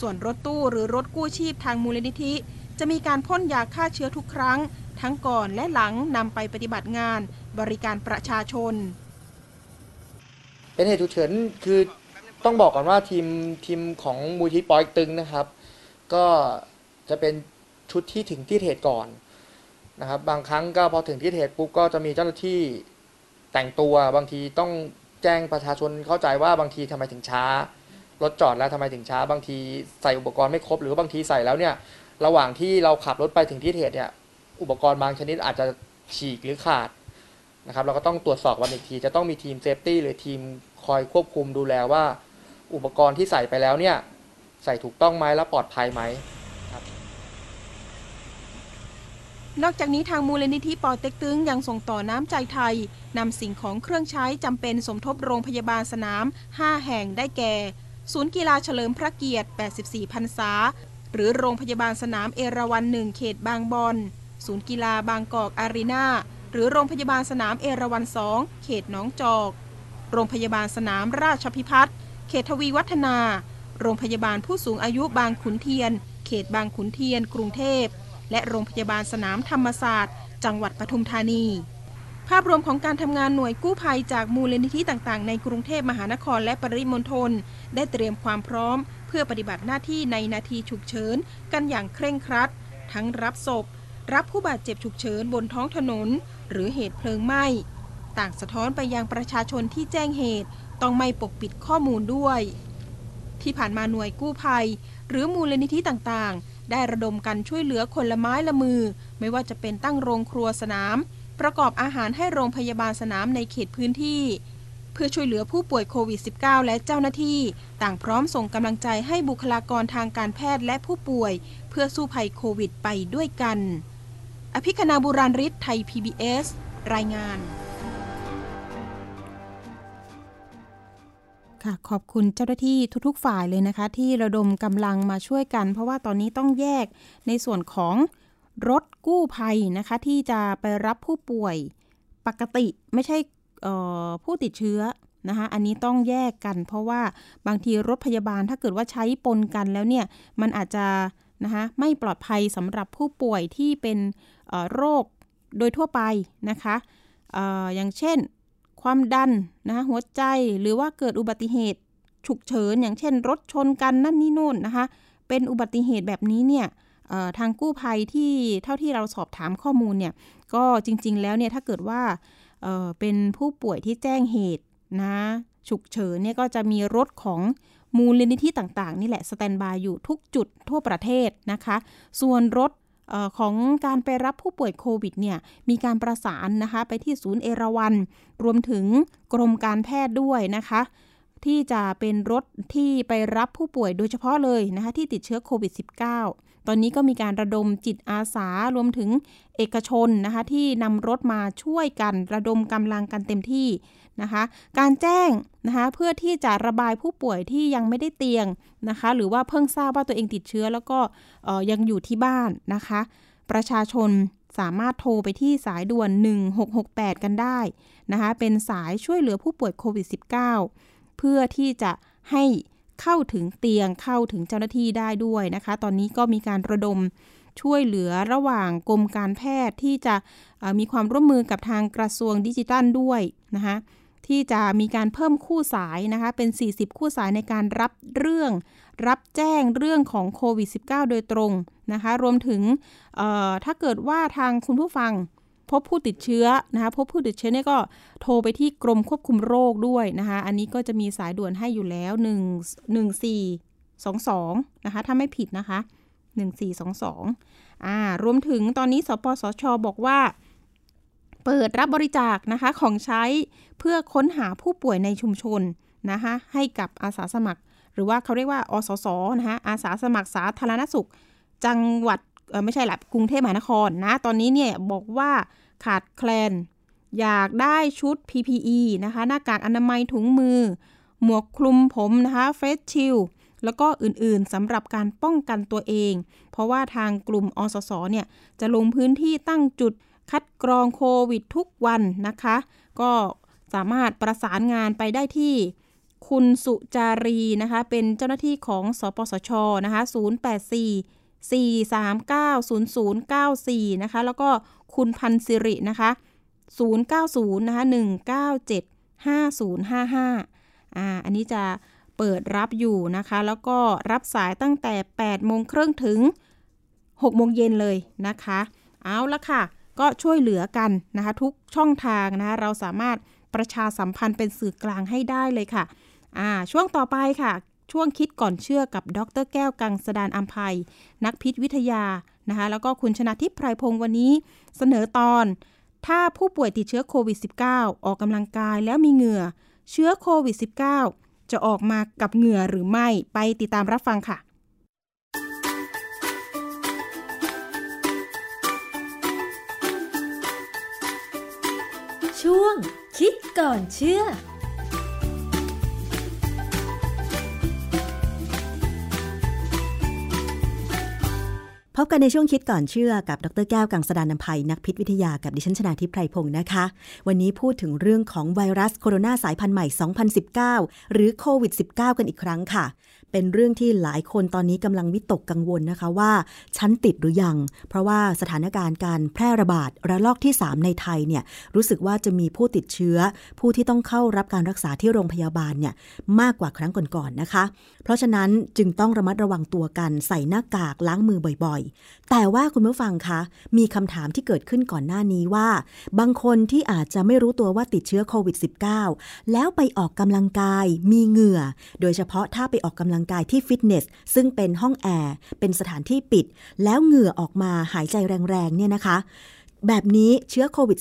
ส่วนรถตู้หรือรถกู้ชีพทางมูลนิธิ จะมีการพ่นยาฆ่าเชื้อทุกครั้ง ทั้งก่อนและหลังนำไปปฏิบัติงาน บริการประชาชน เป็นเหตุฉุกเฉินคือต้องบอกก่อนว่าทีมทีมของมูลที่ปอยตึงนะครับ ก็จะเป็นชุดที่ถึงที่เหตุก่อนนะครับ บางครั้งก็พอถึงที่เหตุปุ๊บก็จะมีเจ้าหน้าที่แต่งตัวบางทีต้องแจ้งประชาชนเข้าใจว่าบางทีทำไมถึงช้า รถจอดแล้วทำไมถึงช้าบางทีใส่อุปกรณ์ไม่ครบ หรือบางทีใส่แล้วเนี่ยระหว่างที่เราขับรถไปถึงที่เหตุเนี่ยอุปกรณ์บางชนิดอาจจะฉีกหรือขาดนะครับเราก็ต้องตรวจสอบมันอีกที จะต้องมีทีม safety หรือทีมคอยควบคุมดูแลว่า อุปกรณ์ที่ใส่ไปแล้วเนี่ยใส่ถูกต้องไหมและปลอดภัยไหมนอกจากนี้ทางมูลนิธิป่อเต็กตึ๊งยังส่งต่อน้ำใจไทยนำสิ่งของเครื่องใช้จำเป็นสมทบโรงพยาบาลสนาม 5 แห่งได้แก่ ศูนย์กีฬาเฉลิมพระเกียรติ 84 พรรษา หรือโรงพยาบาลสนามเอราวันหนึ่งเขตบางบอน ศูนย์กีฬาบางกอกอารีนาหรือโรงพยาบาลสนามเอราวันสองเขตหนองจอก โรงพยาบาลสนามราชพิพัฒน์ เขตทวีวัฒนา โรงพยาบาลผู้สูงอายุบางขุนเทียน เขตบางขุนเทียน กรุงเทพ และโรงพยาบาลสนามธรรมศาสตร์ จังหวัดปทุมธานี ภาพรวมของการทำงานหน่วยกู้ภัยจากมูลนิธิต่างๆ ในกรุงเทพมหานครและปริมณฑลได้เตรียมความพร้อม เพื่อปฏิบัติหน้าที่ในนาทีฉุกเฉินกันอย่างเคร่งครัด ทั้งรับศพ รับผู้บาดเจ็บฉุกเฉินบนท้องถนน หรือเหตุเพลิงไหม้ ต่างสะท้อนไปยังประชาชนที่แจ้งเหตุ ต้องไม่ปกปิดข้อมูลด้วย ที่ผ่านมาหน่วยกู้ภัย หรือมูลนิธิต่างๆ ได้ระดมกันช่วยเหลือคนละไม้ละมือ ไม่ว่าจะเป็นตั้งโรงครัวสนาม ประกอบอาหารให้โรงพยาบาลสนามในเขตพื้นที่ เพื่อช่วยเหลือผู้ป่วยโควิด -19 และเจ้าหน้าที่ ต่างพร้อมส่งกำลังใจให้บุคลากรทางการแพทย์และผู้ป่วย เพื่อสู้ภัยโควิดไปด้วยกัน อภิคณาบุราริศไทย PBS รายงานค่ะขอบคุณเจ้าหน้าที่ทุกๆฝ่ายเลยนะคะ ที่ระดมกำลังมาช่วยกัน เพราะว่าตอนนี้ต้องแยกในส่วนของ รถกู้ภัยนะคะ ที่จะไปรับผู้ป่วยปกติไม่ใช่ผู้ติดเชื้อนะคะอันนี้ต้องแยกกัน เพราะว่าบางทีรถพยาบาลถ้าเกิดว่าใช้ปนกันแล้วเนี่ยมันอาจจะนะคะไม่ปลอดภัยสำหรับผู้ป่วยที่เป็นโรคโดยทั่วไปนะคะออย่างเช่น ความดันนะคะหัวใจหรือว่าเกิดอุบัติเหตุฉุกเฉินอย่างเช่น รถชนกันนั่นนี่โน่นนะคะเป็นอุบัติเหตุแบบนี้เนี่ย ทางกู้ภัยที่เท่าที่เราสอบถามข้อมูลเนี่ยก็จริง ๆ แล้วเนี่ยถ้าเกิดว่าเเป็นผู้ป่วยที่แจ้งเหตุนะฉุกเฉินเนี่ยก็จะมีรถของมูลนิธิต่างๆ นี่แหละสแตนบายอยู่ทุกจุดทั่วประเทศนะคะ ส่วนรถออของการไปรับผู้ป่วยโควิดเนี่ยมีการประสานนะคะไปที่ศูนย์เอราวันรวมถึงกรมการแพทย์ด้วยนะคะ ที่จะเป็นรถที่ไปรับผู้ป่วยโดยเฉพาะเลยนะคะที่ติดเชื้อโควิด -19 ตอนนี้ก็มีการระดมจิตอาสารวมถึงเอกชนนะคะที่นำรถมาช่วยกันระดมกำลังกันเต็มที่นะคะการแจ้งนะคะเพื่อที่จะระบายผู้ป่วยที่ยังไม่ได้เตียงนะคะหรือว่าเพิ่งทราบว่าตัวเองติดเชื้อแล้วก็ยังอยู่ที่บ้านนะคะประชาชนสามารถโทรไปที่สายด่วน 1668 กันได้นะคะเป็นสายช่วยเหลือผู้ป่วยโควิด -19 เพื่อที่จะให้ เข้าถึงเตียงเข้าถึงเจ้าหน้าที่ได้ด้วยนะคะ ตอนนี้ก็มีการระดมช่วยเหลือระหว่างกรมการแพทย์ที่จะมีความร่วมมือกับทางกระทรวงดิจิทัลด้วยนะคะที่จะมีการเพิ่มคู่สายนะคะเป็น 40 คู่สายในการรับเรื่อง รับแจ้งเรื่องของโควิด -19 โดยตรงนะคะ รวมถึงถ้าเกิดว่าทางคุณผู้ฟัง พบผู้ติดเชื้อนะคะพบผู้ติดเชื้อเนี่ยก็โทรไปที่กรมควบคุมโรคด้วยนะคะ อันนี้ก็จะมีสายด่วนให้อยู่แล้ว 1 1 4 2 2 นะคะ ถ้าไม่ผิดนะคะ 1422อ่ารวมถึงตอนนี้สปสชบอกว่า เปิดรับบริจาคนะคะของใช้เพื่อค้นหาผู้ป่วยในชุมชนนะคะให้กับอาสาสมัคร หรือว่าเขาเรียกว่าอสสนะคะอาสาสมัครสาธารณสุข จังหวัดไม่ใช่หลับกรุงเทพมหานครนะ ตอนนี้เนี่ยบอกว่า ขาดแคลน อยากได้ชุด PPE นะคะ หน้ากากอนามัยถุงมือ หมวกคลุมผมนะคะเฟสชิลแล้วก็อื่นๆสำหรับการป้องกันตัวเอง เพราะว่าทางกลุ่มอสสเนี่ย จะลงพื้นที่ตั้งจุดคัดกรองโควิดทุกวันนะคะ ก็สามารถประสานงานไปได้ที่คุณสุจารีนะคะ เป็นเจ้าหน้าที่ของสปสชนะคะ 084 4390094 นะคะ แล้วก็ คุณพันสิรินะคะ 090นะคะ197 5055อ่าอันนี้จะเปิดรับอยู่นะคะ แล้วก็รับสายตั้งแต่ 8 โมงครึ่งถึง 6 โมงเย็นเลยนะคะ เอาละค่ะ ก็ช่วยเหลือกันนะคะ ทุกช่องทางนะคะเราสามารถประชาสัมพันธ์เป็นสื่อกลางให้ได้เลยค่ะอ่าช่วงต่อไปค่ะ ช่วงคิดก่อนเชื่อกับดรแก้วกังสดานอัมภัย นักพิษวิทยา นะคะแล้วก็คุณชนะทิพย์ไพรพงศ์วันนี้เสนอตอน ถ้าผู้ป่วยติดเชื้อโควิด -19 ออกกำลังกายแล้วมีเหงื่อ เชื้อโควิด -19 จะออกมากับเหงื่อหรือไม่ไปติดตามรับฟังค่ะช่วงคิดก่อนเชื่อ พบกันในช่วงคิดก่อนเชื่อกับดรแก้วกังสดานนภัยนักพิษวิทยากับดิฉันชนาทิพไพรพงศ์นะคะ วันนี้พูดถึงเรื่องของไวรัสโคโรนาสายพันธุ์ใหม่ 2019 หรือโควิด -19 กันอีกครั้งค่ะ เป็นเรื่องที่หลายคนตอนนี้กำลังวิตกกังวลนะคะว่าฉันติดหรือยัง เพราะว่าสถานการณ์การแพร่ระบาดระลอกที่ 3 ในไทยเนี่ยรู้สึกว่าจะมีผู้ติดเชื้อ ผู้ที่ต้องเข้ารับการรักษาที่โรงพยาบาลเนี่ยมากกว่าครั้งก่อนๆนนะคะ เพราะฉะนั้นจึงต้องระมัดระวังตัวกันใส่หน้ากากล้างมือบ่อยๆ แต่ว่าคุณผู้ฟังคะมีคำถามที่เกิดขึ้นก่อนหน้านี้ว่า บางคนที่อาจจะไม่รู้ตัวว่าติดเชื้อโควิด -19 แล้วไปออกกำลังกายมีเหงื่อ โดยเฉพาะถ้าไปออกกำลังกายที่ฟิตเนส ซึ่งเป็นห้องแอร์ เป็นสถานที่ปิด แล้วเหงื่อออกมาหายใจแรงๆเนี่ยนะคะ แบบนี้เชื้อโควิด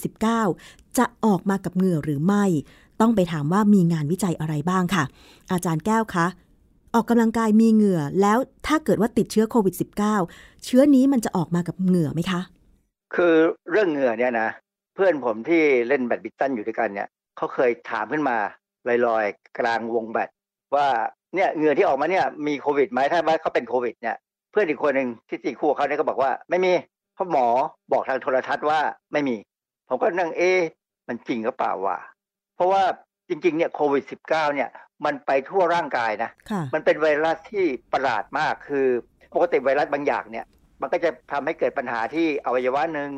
-19 จะออกมากับเหงื่อหรือไม่ ต้องไปถามว่ามีงานวิจัยอะไรบ้างค่ะ อาจารย์แก้วคะออกกำลังกายมีเหงื่อแล้วถ้าเกิดว่าติดเชื้อโควิด -19 เชื้อนี้มันจะออกมากับเหงื่อไหมคะ คือเรื่องเหงื่อเนี่ยนะ เพื่อนผมที่เล่นแบดมินตันอยู่ด้วยกันเนี่ยเขาเคยถามขึ้นมาลอยๆ กลางวงแบดว่า เนี่ยเหงื่อที่ออกมาเนี่ยมีโควิดไหมถ้าว่าเขาเป็นโควิดเนี่ยเพื่อนอีกคนหนึ่งที่ตีคู่เขาเนี่ยก็บอกว่าไม่มีเพราะหมอบอกทางโทรทัศน์ว่าไม่มี ผมก็นั่งเอ๊มันจริงหรือเปล่าวะเพราะว่าจริงๆเนี่ยโควิด -19 เนี่ยมันไปทั่วร่างกายนะมันเป็นไวรัสที่ประหลาดมากคือปกติไวรัสบางอย่างเนี่ย มันก็จะทำให้เกิดปัญหาที่อวัยวะหนึ่ง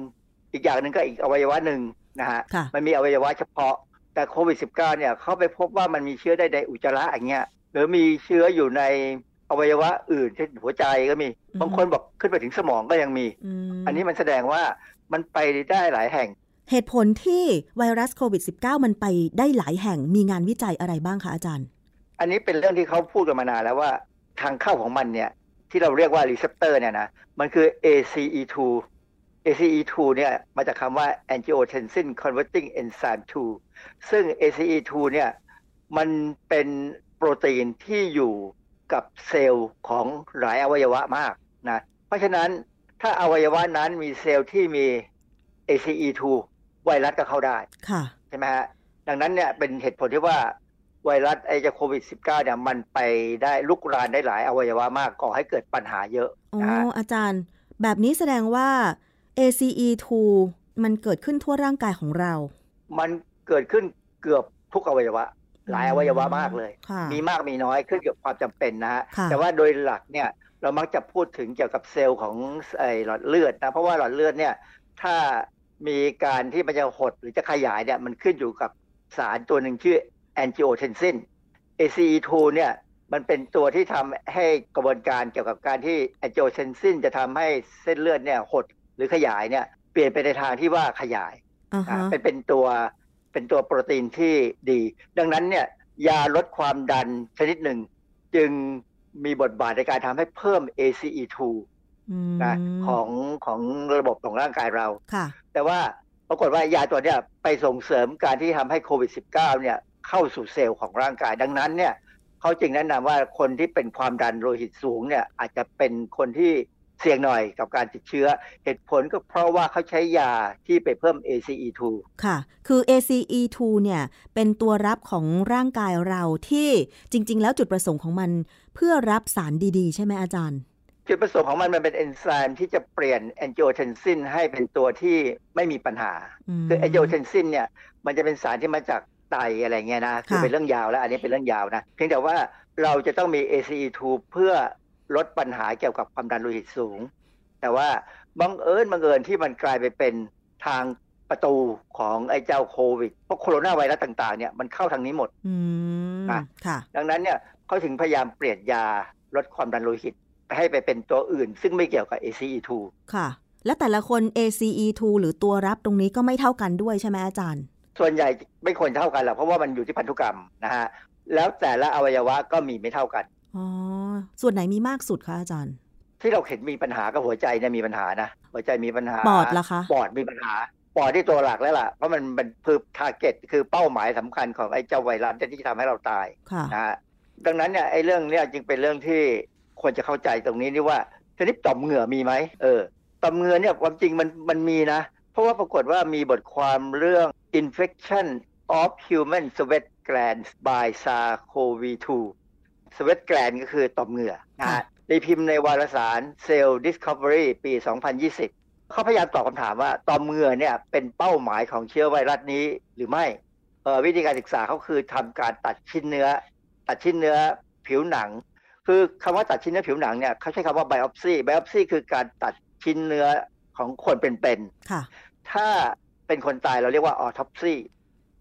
อีกอย่างหนึ่งก็อีกอวัยวะหนึ่งนะฮะมันมีอวัยวะเฉพาะแต่โควิด -19 เนี่ยเขาไปพบว่ามันมีเชื้อได้ในอุจจาระอย่างเงี้ย หรือมีเชื้ออยู่ในอวัยวะอื่นเช่นหัวใจก็มี บางคนบอกขึ้นไปถึงสมองก็ยังมี อันนี้มันแสดงว่ามันไปได้หลายแห่ง เหตุผลที่ไวรัสโควิด -19 มันไปได้หลายแห่งมีงานวิจัยอะไรบ้างคะอาจารย์ อันนี้เป็นเรื่องที่เขาพูดกันมานานแล้วว่า ทางเข้าของมันเนี่ย ที่เราเรียกว่า receptor เนี่ยนะ มันคือ ACE2 ACE2 เนี่ยมาจากคำว่า angiotensin converting enzyme 2 ซึ่ง ACE2 เนี่ยมันเป็น โปรตีนที่อยู่กับเซลล์ของหลายอวัยวะมากนะเพราะฉะนั้นถ้าอวัยวะนั้นมีเซลล์ที่มี ACE2 ไวรัสก็เข้าได้ใช่ไหมฮะดังนั้นเนี่ยเป็นเหตุผลที่ว่าไวรัสไอจะโควิด -19 เนี่ยมันไปได้ลุกรานได้หลายอวัยวะมากก่อให้เกิดปัญหาเยอะอ๋ออาจารย์ แบบนี้แสดงว่า ACE2 มันเกิดขึ้นทั่วร่างกายของเรา มันเกิดขึ้นเกือบทุกอวัยวะ หลายอวัยวะมากเลย มีมากมีน้อยขึ้นกับความจำเป็นนะฮะแต่ว่าโดยหลักเนี่ยเรามักจะพูดถึงเกี่ยวกับเซลล์ของไอหลอดเลือดนะเพราะว่าหลอดเลือดเนี่ยถ้ามีการที่มันจะหดหรือจะขยายเนี่ยมันขึ้นอยู่กับสารตัวหนึ่งชื่อ angiotensin ACE2 เนี่ยมันเป็นตัวที่ทำให้กระบวนการเกี่ยวกับการที่ angiotensin จะทำให้เส้นเลือดเนี่ยหดหรือขยายเนี่ยเปลี่ยนไปในทางที่ว่าขยาย uh-huh. เป็นเป็นตัว เป็นตัวโปรตีนที่ดี ดังนั้นเนี่ยยาลดความดันชนิดหนึ่ง จึงมีบทบาทในการทำให้เพิ่ม ACE2 นะของของระบบของร่างกายเรา แต่ว่าปรากฏว่ายาตัวเนี้ยไปส่งเสริมการที่ทำให้โควิด -19 เนี่ยเข้าสู่เซลล์ของร่างกาย ดังนั้นเนี่ยเขาจึงแนะนำว่าคนที่เป็นความดันโลหิตสูงเนี่ยอาจจะเป็นคนที่ เสี่ยงหน่อยกับการติดเชื้อ เหตุผลก็เพราะว่าเขาใช้ยาที่ไปเพิ่ม ACE2 ค่ะ คือ ACE2 เนี่ยเป็นตัวรับของร่างกายเราที่จริง ๆ แล้วจุดประสงค์ของมันเพื่อรับสารดี ๆ ใช่ไหมอาจารย์ จุดประสงค์ของมันมันเป็นเอนไซม์ที่จะเปลี่ยนแอนจิโอเทนซินให้เป็นตัวที่ไม่มีปัญหา คือแอนจิโอเทนซินเนี่ยมันจะเป็นสารที่มาจากไตอะไรเงี้ยนะคือเป็นเรื่องยาวแล้ว อันนี้เป็นเรื่องยาวนะเพียงแต่ว่าเราจะต้องมี ACE2 เพื่อ ลดปัญหาเกี่ยวกับความดันโลหิตสูง แต่ว่าบังเอิญบังเอิญที่มันกลายไปเป็นทางประตูของไอ้เจ้าโควิด เพราะโคโรนาไวรัสต่างๆ เนี่ยมันเข้าทางนี้หมดอืมค่ะดังนั้นเนี่ยเขาถึงพยายามเปลี่ยนยาลดความดันโลหิตให้ไปเป็นตัวอื่น ซึ่งไม่เกี่ยวกับ ACE2 ค่ะ และแต่ละคน ACE2 หรือตัวรับตรงนี้ก็ไม่เท่ากันด้วยใช่ไหมอาจารย์ ส่วนใหญ่ไม่ควรเท่ากันหรอกเพราะว่ามันอยู่ที่พันธุกรรมนะฮะแล้วแต่ละอวัยวะก็มีไม่เท่ากัน อ๋อ ส่วนไหนมีมากสุดคะอาจารย์ ที่เราเห็นมีปัญหากับหัวใจเนี่ยมีปัญหานะ หัวใจมีปัญหา ปอดล่ะคะ ปอดมีปัญหา ปอดที่ตัวหลักแล้วล่ะ เพราะมันเป็นคือทาร์เก็ตคือเป้าหมายสำคัญของไอ้เจ้าไวรัสที่จะทำให้เราตายนะฮะ ดังนั้นเนี่ยไอ้เรื่องเนี้ยจึงเป็นเรื่องที่ควรจะเข้าใจตรงนี้นี่ว่าชนิดต่อมเหงื่อมีไหม เออ ต่อมเหงื่อเนี่ยความจริงมันมันมีนะ เพราะว่าปรากฏว่ามีบทความเรื่อง infection of human sweat glands by SARS-CoV-2 sweat gland ก็คือต่อมเหงื่อนะฮะในพิมพ์ในวารสาร Cell Discovery ปี 2020 เขาพยายามตอบคำถามว่าต่อมเหงื่อเนี่ยเป็นเป้าหมายของเชื้อไวรัสนี้หรือไม่วิธีการศึกษาเขาคือทำการตัดชิ้นเนื้อ ตัดชิ้นเนื้อผิวหนัง คือคำว่าตัดชิ้นเนื้อผิวหนังเนี่ยเขาใช้คำว่า biopsy biopsy คือการตัดชิ้นเนื้อของคนเป็นๆถ้าเป็นคนตายเราเรียกว่า autopsy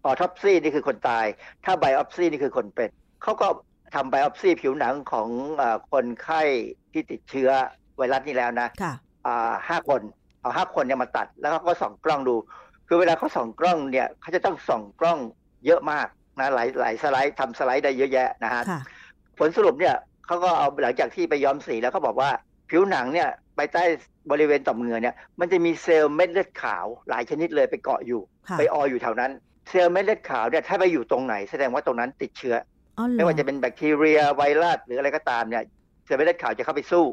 autopsy นี่คือคนตาย ถ้า biopsy นี่คือคนเป็นเขาก็ ทำไบออปซีผิวหนังของอคนไข้ที่ติดเชื้อไวรัสนี้แล้วนะห้าคนเอาห้าคนเนี่ยมาตัด แล้วเขาก็ส่องกล้องดู คือเวลาเขาส่องกล้องเนี่ยเขาจะต้องส่องกล้องเยอะมากนะหลายหลายสไลด์ทำสไลด์ได้เยอะแยะนะฮะผลสรุปเนี่ยเขาก็เอาหลังจากที่ไปย้อมสีแล้วเขาบอกว่าผิวหนังเนี่ยไปใต้บริเวณต่อมเหงื่อเนี่ยมันจะมีเซลล์เม็ดเลือดขาวหลายชนิดเลยไปเกาะอยู่ ไปอออยู่แถวนั้น เซลล์เม็ดเลือดขาวเนี่ยถ้าไปอยู่ตรงไหนแสดงว่าตรงนั้นติดเชื้อ ไม่ว่าจะเป็นแบคทีเรียไวรัสหรืออะไรก็ตามเนี่ยเซลล์เม็ดเลือดขาวจะเข้าไปสู้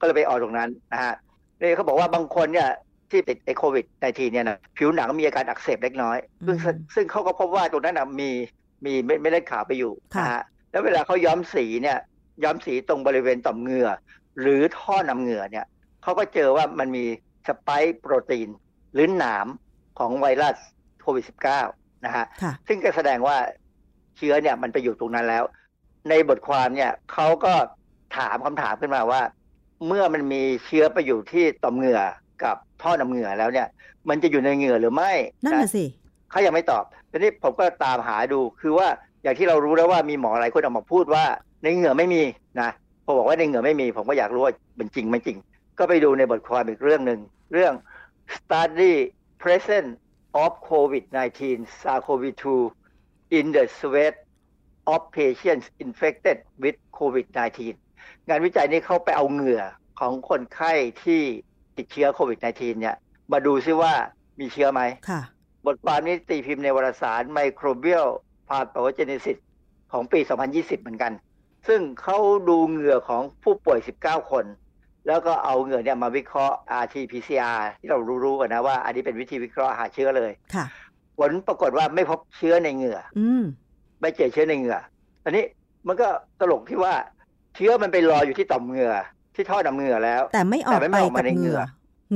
ก็เลยไปออกตรงนั้นนะฮะนี่เขาบอกว่าบางคนเนี่ยที่ติดไอโควิดในทีเนี่ยนะผิวหนังมีอาการอักเสบเล็กน้อย ซึ่งซึ่งเขาก็พบว่าตรงนั้นมีมีเม็ดเลือดขาวไปอยู่นะฮะแล้วเวลาเขาย้อมสีเนี่ยย้อมสีตรงบริเวณต่อมเหงื่อ หรือท่อนำเหงื่อเนี่ยเขาก็เจอว่ามันมีสไปค์โปรตีน หรือหนามของไวรัสโควิด -19 นะฮะซึ่งก็แสดงว่าเชื้อเนี่ยมันไปอยู่ตรงนั้นแล้ว ในบทความเนี่ยเขาก็ถามคำถามขึ้นมาว่า เมื่อมันมีเชื้อไปอยู่ที่ต่อมเหงื่อกับท่อนำเหงื่อแล้วเนี่ย มันจะอยู่ในเหงื่อหรือไม่นั่นแหะสิเขายังไม่ตอบทีนี้ผมก็ตามหาดูคือว่าอย่างที่เรารู้แล้วว่ามีหมอหลายคนออกมาพูดว่า ในเหงื่อไม่มีนะพอบอกว่าในเหงื่อไม่มี ผมก็อยากรู้ว่าเป็นจริงไม่จริง ก็ไปดูในบทความอีกเรื่องหนึ่งเรื่อง study present of COVID-19 SARS-CoV-2 in the sweat of patients infected with COVID-19 งานวิจัยนี้เขาไปเอาเหงื่อของคนไข้ที่ติดเชื้อโควิด -19 เนี่ย มาดูซิว่ามีเชื้อไหมบทความนี้ตีพิมพ์ในวารสาร Microbial Pathogenesis ของปี 2020 เหมือนกัน ซึ่งเขาดูเหงื่อของผู้ป่วย 19 คน แล้วก็เอาเหงื่อเนี่ยมาวิเคราะห์ RT-PCR ที่เรารู้ๆกันนะว่า อันนี้เป็นวิธีวิเคราะห์หาเชื้อเลย ผลปรากฏว่าไม่พบเชื้อในเหงื่อ อืไม่เจอเชื้อในเหงื่อ อันนี้มันก็ตลกที่ว่าเชื้อมันไปรออยู่ที่ต่อมเหงื่อ ที่ท่อน้ำเหงื่อแล้ว แต่ไม่ออกไปกับเหงื่อ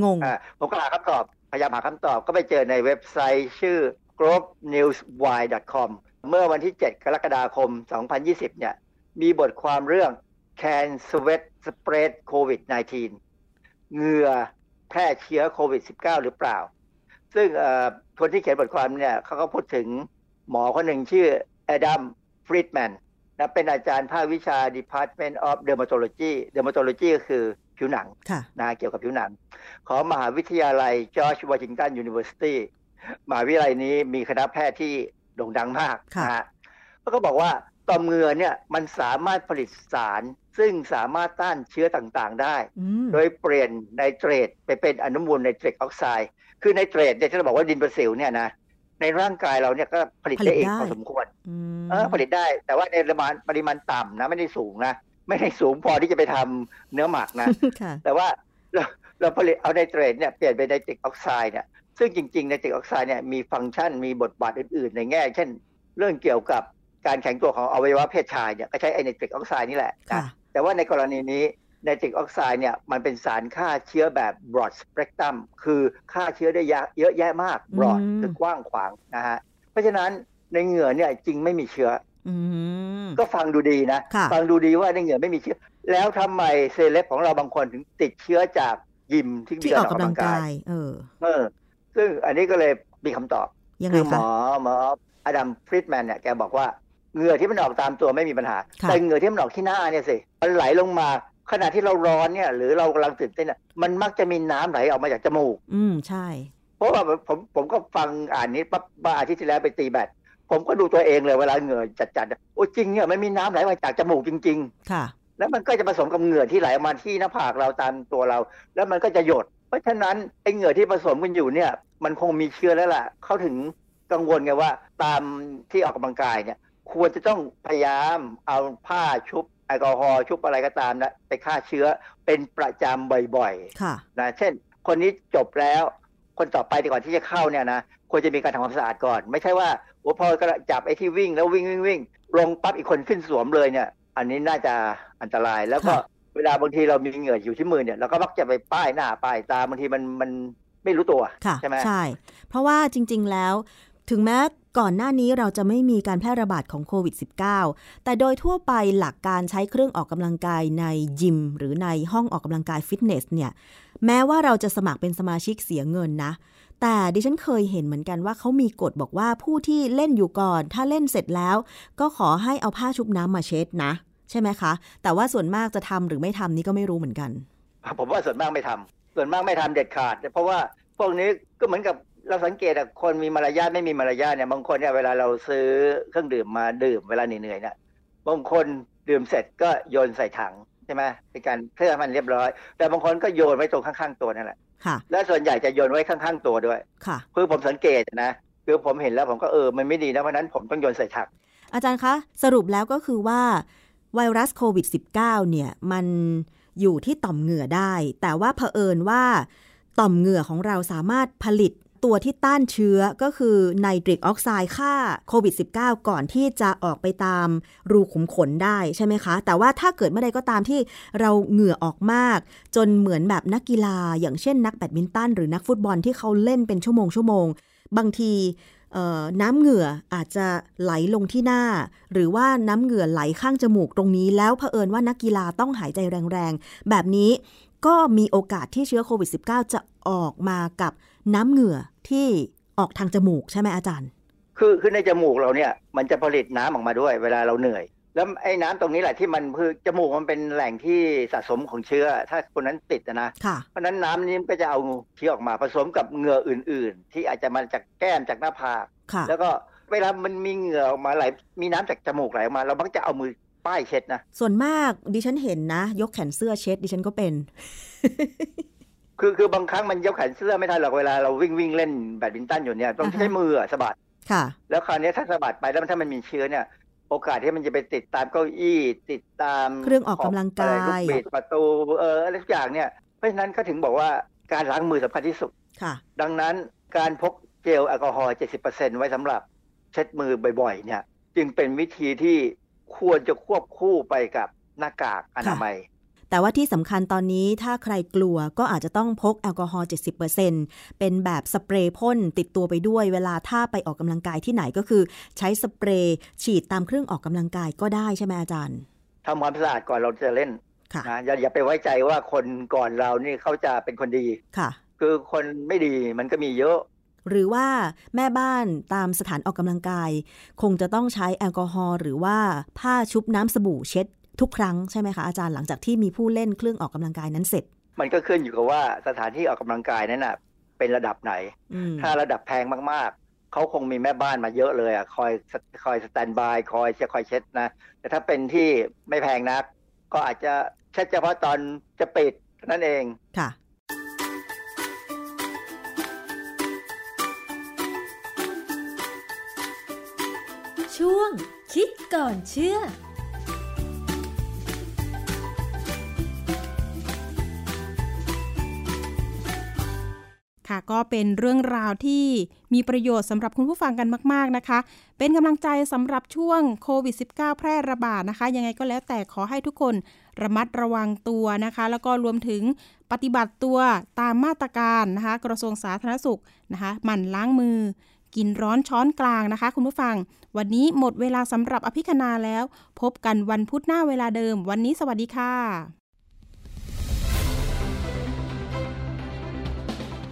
งงผมก็หาคำตอบพยายามหาคำตอบก็ไปเจอในเว็บไซต์ชื่อ globenewswire.com เมื่อวันที่ 7 กรกฎาคม 2020 เนี่ย มีบทความเรื่อง Can Sweat Spread COVID-19 เหงื่อแพร่เชื้อโควิด -19 หรือเปล่า ซึ่งคนที่เขียนบทความเนี่ยเขาก็พูดถึงหมอคนหนึ่งชื่อแอดัมฟรีดแมนนะเป็นอาจารย์ภาควิชา Department of Dermatology Dermatology ก็คือผิวหนังนะเกี่ยวกับผิวหนัง ของมหาวิทยาลัย George Washington University มหาวิทยาลัยนี้มีคณะแพทย์ที่โด่งดังมากนะฮะก็บอกว่าต่อมเหงื่อเนี่ยมันสามารถผลิตสารซึ่งสามารถต้านเชื้อต่างๆได้ โดยเปลี่ยนไนเตรตไปเป็นอนุมูล nitric oxide คือไนเตรตเนี่ยที่เราบอกว่าดินประสิวเนี่ยนะในร่างกายเราเนี่ยก็ผลิตได้เองพอสมควรเออผลิตได้ แต่ว่าในปริมาณปริมาณต่ำนะ ไม่ได้สูงนะไม่ได้สูงพอที่จะไปทำเนื้อหมักนะแต่ว่าเราเราผลิตเอาไนเตรตเนี่ยเปลี่ยนเป็นไนตริกออกไซด์เนี่ยซึ่งจริงๆไนตริกออกไซด์เนี่ยมีฟังก์ชันมีบทบาทอื่น ๆ ในแง่ เช่น เรื่องเกี่ยวกับการแข็งตัวของอวัยวะเพศชายเนี่ยก็ใช้ไอไนตริกออกไซด์นี่แหละนะแต่ว่าในกรณีนี้ ไนตริกออกไซด์เนี่ยมันเป็นสารฆ่าเชื้อแบบ broad spectrum คือฆ่าเชื้อได้เยอะแยะมาก broad คือกว้างขวางนะฮะ เพราะฉะนั้นในเหงื่อเนี่ยจริงไม่มีเชื้อก็ฟังดูดีนะ ฟังดูดีว่าในเหงื่อไม่มีเชื้อ แล้วทำไมเซเลบของเราบางคนถึงติดเชื้อจากยิมที่ที่ออกกำลังกาย เออ เออ ซึ่งอันนี้ก็เลยมีคำตอบคือหมอหมออดัมฟริดแมนเนี่ยแกบอกว่าเหงื่อที่มันออกตามตัวไม่มีปัญหา แต่เหงื่อที่มันออกที่หน้าเนี่ยสิมันไหลลงมา ขณะที่เราร้อนเนี่ยหรือเรากำลังตื่นเต้นมันมักจะมีน้ำไหลออกมาจากจมูก อืมใช่ เพราะว่าผมผมก็ฟังอ่านนี้ปั๊บมาอาทิตย์ที่แล้วไปตีแบดผมก็ดูตัวเองเลยเวลาเหงื่อจัดๆโอ้จริงเนี่ยมันมีน้ำไหลมาจากจมูกจริง ๆ ค่ะ แล้วมันก็จะผสมกับเหงื่อที่ไหลออกมาที่หน้าผากเราตามตัวเรา แล้วมันก็จะหยด เพราะฉะนั้นไอ้เหงื่อที่ผสมกันอยู่เนี่ย มันคงมีเชื้อแล้วล่ะเขาถึงกังวลไงว่าตามที่ออกกำลังกายเนี่ย ควรจะต้องพยายามเอาผ้าชุบ แอลกอฮอล์ชุบอะไรก็ตามนะไปฆ่าเชื้อเป็นประจำบ่อยๆนะเช่น คนนี้จบแล้ว คนต่อไปก่อนที่จะเข้าเนี่ยนะควรจะมีการทำความสะอาดก่อน ไม่ใช่ว่าโอ้พอจับไอ้ที่วิ่งแล้ววิ่งวิ่งวิ่งลงปั๊บอีกคนขึ้นสวมเลยเนี่ย อันนี้น่าจะอันตรายแล้วก็เวลาบางทีเรามีเหงื่ออยู่ที่มือเนี่ยเราก็มักจะไปป้ายหน้าป้ายตาบางทีมันมันไม่รู้ตัวใช่ไหมใช่ เพราะว่าจริง ๆแล้วถึงแม้ ก่อนหน้านี้เราจะไม่มีการแพร่ระบาดของโควิด -19 แต่โดยทั่วไปหลักการใช้เครื่องออกกำลังกายในยิม หรือในห้องออกกำลังกายฟิตเนสเนี่ยแม้ว่าเราจะสมัครเป็นสมาชิกเสียเงินนะ แต่ดิฉันเคยเห็นเหมือนกันว่าเขามีกฎบอกว่าผู้ที่เล่นอยู่ก่อน ถ้าเล่นเสร็จแล้ว ก็ขอให้เอาผ้าชุบน้ำมาเช็ดนะ ใช่ไหมคะ แต่ว่าส่วนมากจะทำหรือไม่ทำนี่ก็ไม่รู้เหมือนกัน ผมว่าส่วนมากไม่ทำส่วนมากไม่ทำเด็ดขาดเพราะว่าพวกนี้ก็เหมือนกับ เราสังเกตอะคนมีมารยาทไม่มีมารยาทเนี่ยบางคนเนี่ยเวลาเราซื้อเครื่องดื่มมาดื่มเวลาเหนื่อยๆเนี่ยบางคนดื่มเสร็จก็โยนใส่ถังใช่ไหมเป็นการเพื่อมันเรียบร้อย แต่บางคนก็โยนไว้ตรงข้างๆตัวนั่นแหละและส่วนใหญ่จะโยนไว้ข้างๆตัวด้วยค่ะคือผมสังเกตนะคือผมเห็นแล้วผมก็เออมันไม่ดีนะเพราะนั้นผมต้องโยนใส่ถังอาจารย์คะ สรุปแล้วก็คือว่าไวรัสโควิด -19 เนี่ย มันอยู่ที่ต่อมเหงื่อได้ แต่ว่าเผอิญว่าต่อมเหงื่อของเราสามารถผลิต ตัวที่ต้านเชื้อก็คือไนตริกออกไซด์ฆ่าโควิด -19 ก่อนที่จะออกไปตามรูขุมขนได้ใช่ไหมคะ แต่ว่าถ้าเกิดเมื่อใดก็ตามที่เราเหงื่อออกมาก จนเหมือนแบบนักกีฬา อย่างเช่นนักแบดมินตันหรือนักฟุตบอลที่เขาเล่นเป็นชั่วโมงชั่วโมงบางทีน้ำเหงื่ออาจจะไหลลงที่หน้า หรือว่าน้ำเหงื่อไหลข้างจมูกตรงนี้ แล้วเผอิญว่านักกีฬาต้องหายใจแรงๆ แบบนี้ก็มีโอกาสที่เชื้อโควิด -19 จะออกมากับ น้ำเหงื่อที่ออกทางจมูกใช่ไหมอาจารย์ คือคือในจมูกเราเนี่ย มันจะผลิตน้ำออกมาด้วย เวลาเราเหนื่อย แล้วไอ้น้ำตรงนี้แหละที่มันคือจมูกมันเป็นแหล่งที่สะสมของเชื้อ ถ้าคนนั้นติดนะเพราะนั้นน้ำนี้ก็จะเอาเชื้อออกมาผสมกับเหงื่ออื่น ๆ ที่อาจจะมาจากแก้มจากหน้าผากแล้วก็เวลามันมีเหงื่อออกมาไหลมีน้ำจากจมูกไหลออกมา เรามักจะเอามือป้ายเช็ดนะส่วนมากดิฉันเห็นนะ ยกแขนเสื้อเช็ด ดิฉันก็เป็น คือคือบางครั้งมันยกแขนเสื้อไม่ทันหรอกเวลาเราวิ่งวิ่งเล่นแบดมินตันอยู่เนี่ยต้องใช้มือสะบัดค่ะ แล้วคราวนี้ถ้าสะบัดไปแล้วถ้ามันมีเชื้อเนี่ย โอกาสที่มันจะไปติดตามเก้าอี้ติดตามเครื่องออกกำลังกายลูกบิดประตูเอออะไรทุกอย่างเนี่ยเพราะฉะนั้นก็ถึงบอกว่าการล้างมือสำคัญที่สุดค่ะ ดังนั้นการพกเจลแอลกอฮอล์70%ไว้สำหรับเช็ดมือบ่อยๆ เนี่ย จึงเป็นวิธีที่ควรจะควบคู่ไปกับหน้ากากอนามัย แต่ว่าที่สำคัญตอนนี้ถ้าใครกลัวก็อาจจะต้องพกแอลกอฮอล์70%เป็นแบบสเปรย์พ่นติดตัวไปด้วยเวลาถ้าไปออกกำลังกายที่ไหนก็คือ ใช้สเปรย์ฉีดตามเครื่องออกกำลังกายก็ได้ใช่ไหมอาจารย์ทำความสะอาดก่อนเราจะเล่นนะอย่าอย่าไปไว้ใจว่าคนก่อนเรานี่เขาจะเป็นคนดีค่ะ คือคนไม่ดีมันก็มีเยอะหรือว่าแม่บ้านตามสถานออกกำลังกาย คงจะต้องใช้แอลกอฮอล์หรือว่าผ้าชุบน้ำสบู่เช็ด ทุกครั้งใช่ไหมคะอาจารย์หลังจากที่มีผู้เล่นเครื่องออกกำลังกายนั้นเสร็จ มันก็ขึ้นอยู่กับว่าสถานที่ออกกำลังกายนั้นน่ะ เป็นระดับไหน ถ้าระดับแพงมากๆเขาคงมีแม่บ้านมาเยอะเลยอะคอยคอยสแตนบายคอยเช็ดคอยเช็ดนะ แต่ถ้าเป็นที่ไม่แพงนัก ก็อาจจะเช็ดเฉพาะตอนจะปิดนั่นเองค่ะช่วงคิดก่อนเชื่อ ค่ะก็เป็นเรื่องราวที่มีประโยชน์สำหรับคุณผู้ฟังกันมาก ๆนะคะ เป็นกำลังใจสำหรับช่วงโควิด -19 แพร่ระบาดนะคะ ยังไงก็แล้วแต่ขอให้ทุกคนระมัดระวังตัวนะคะ แล้วก็รวมถึงปฏิบัติตัวตามมาตรการนะคะ กระทรวงสาธารณสุขนะคะหมั่นล้างมือ กินร้อนช้อนกลางนะคะ คุณผู้ฟัง วันนี้หมดเวลาสำหรับอภิคณาแล้ว พบกันวันพุธหน้าเวลาเดิม วันนี้สวัสดีค่ะ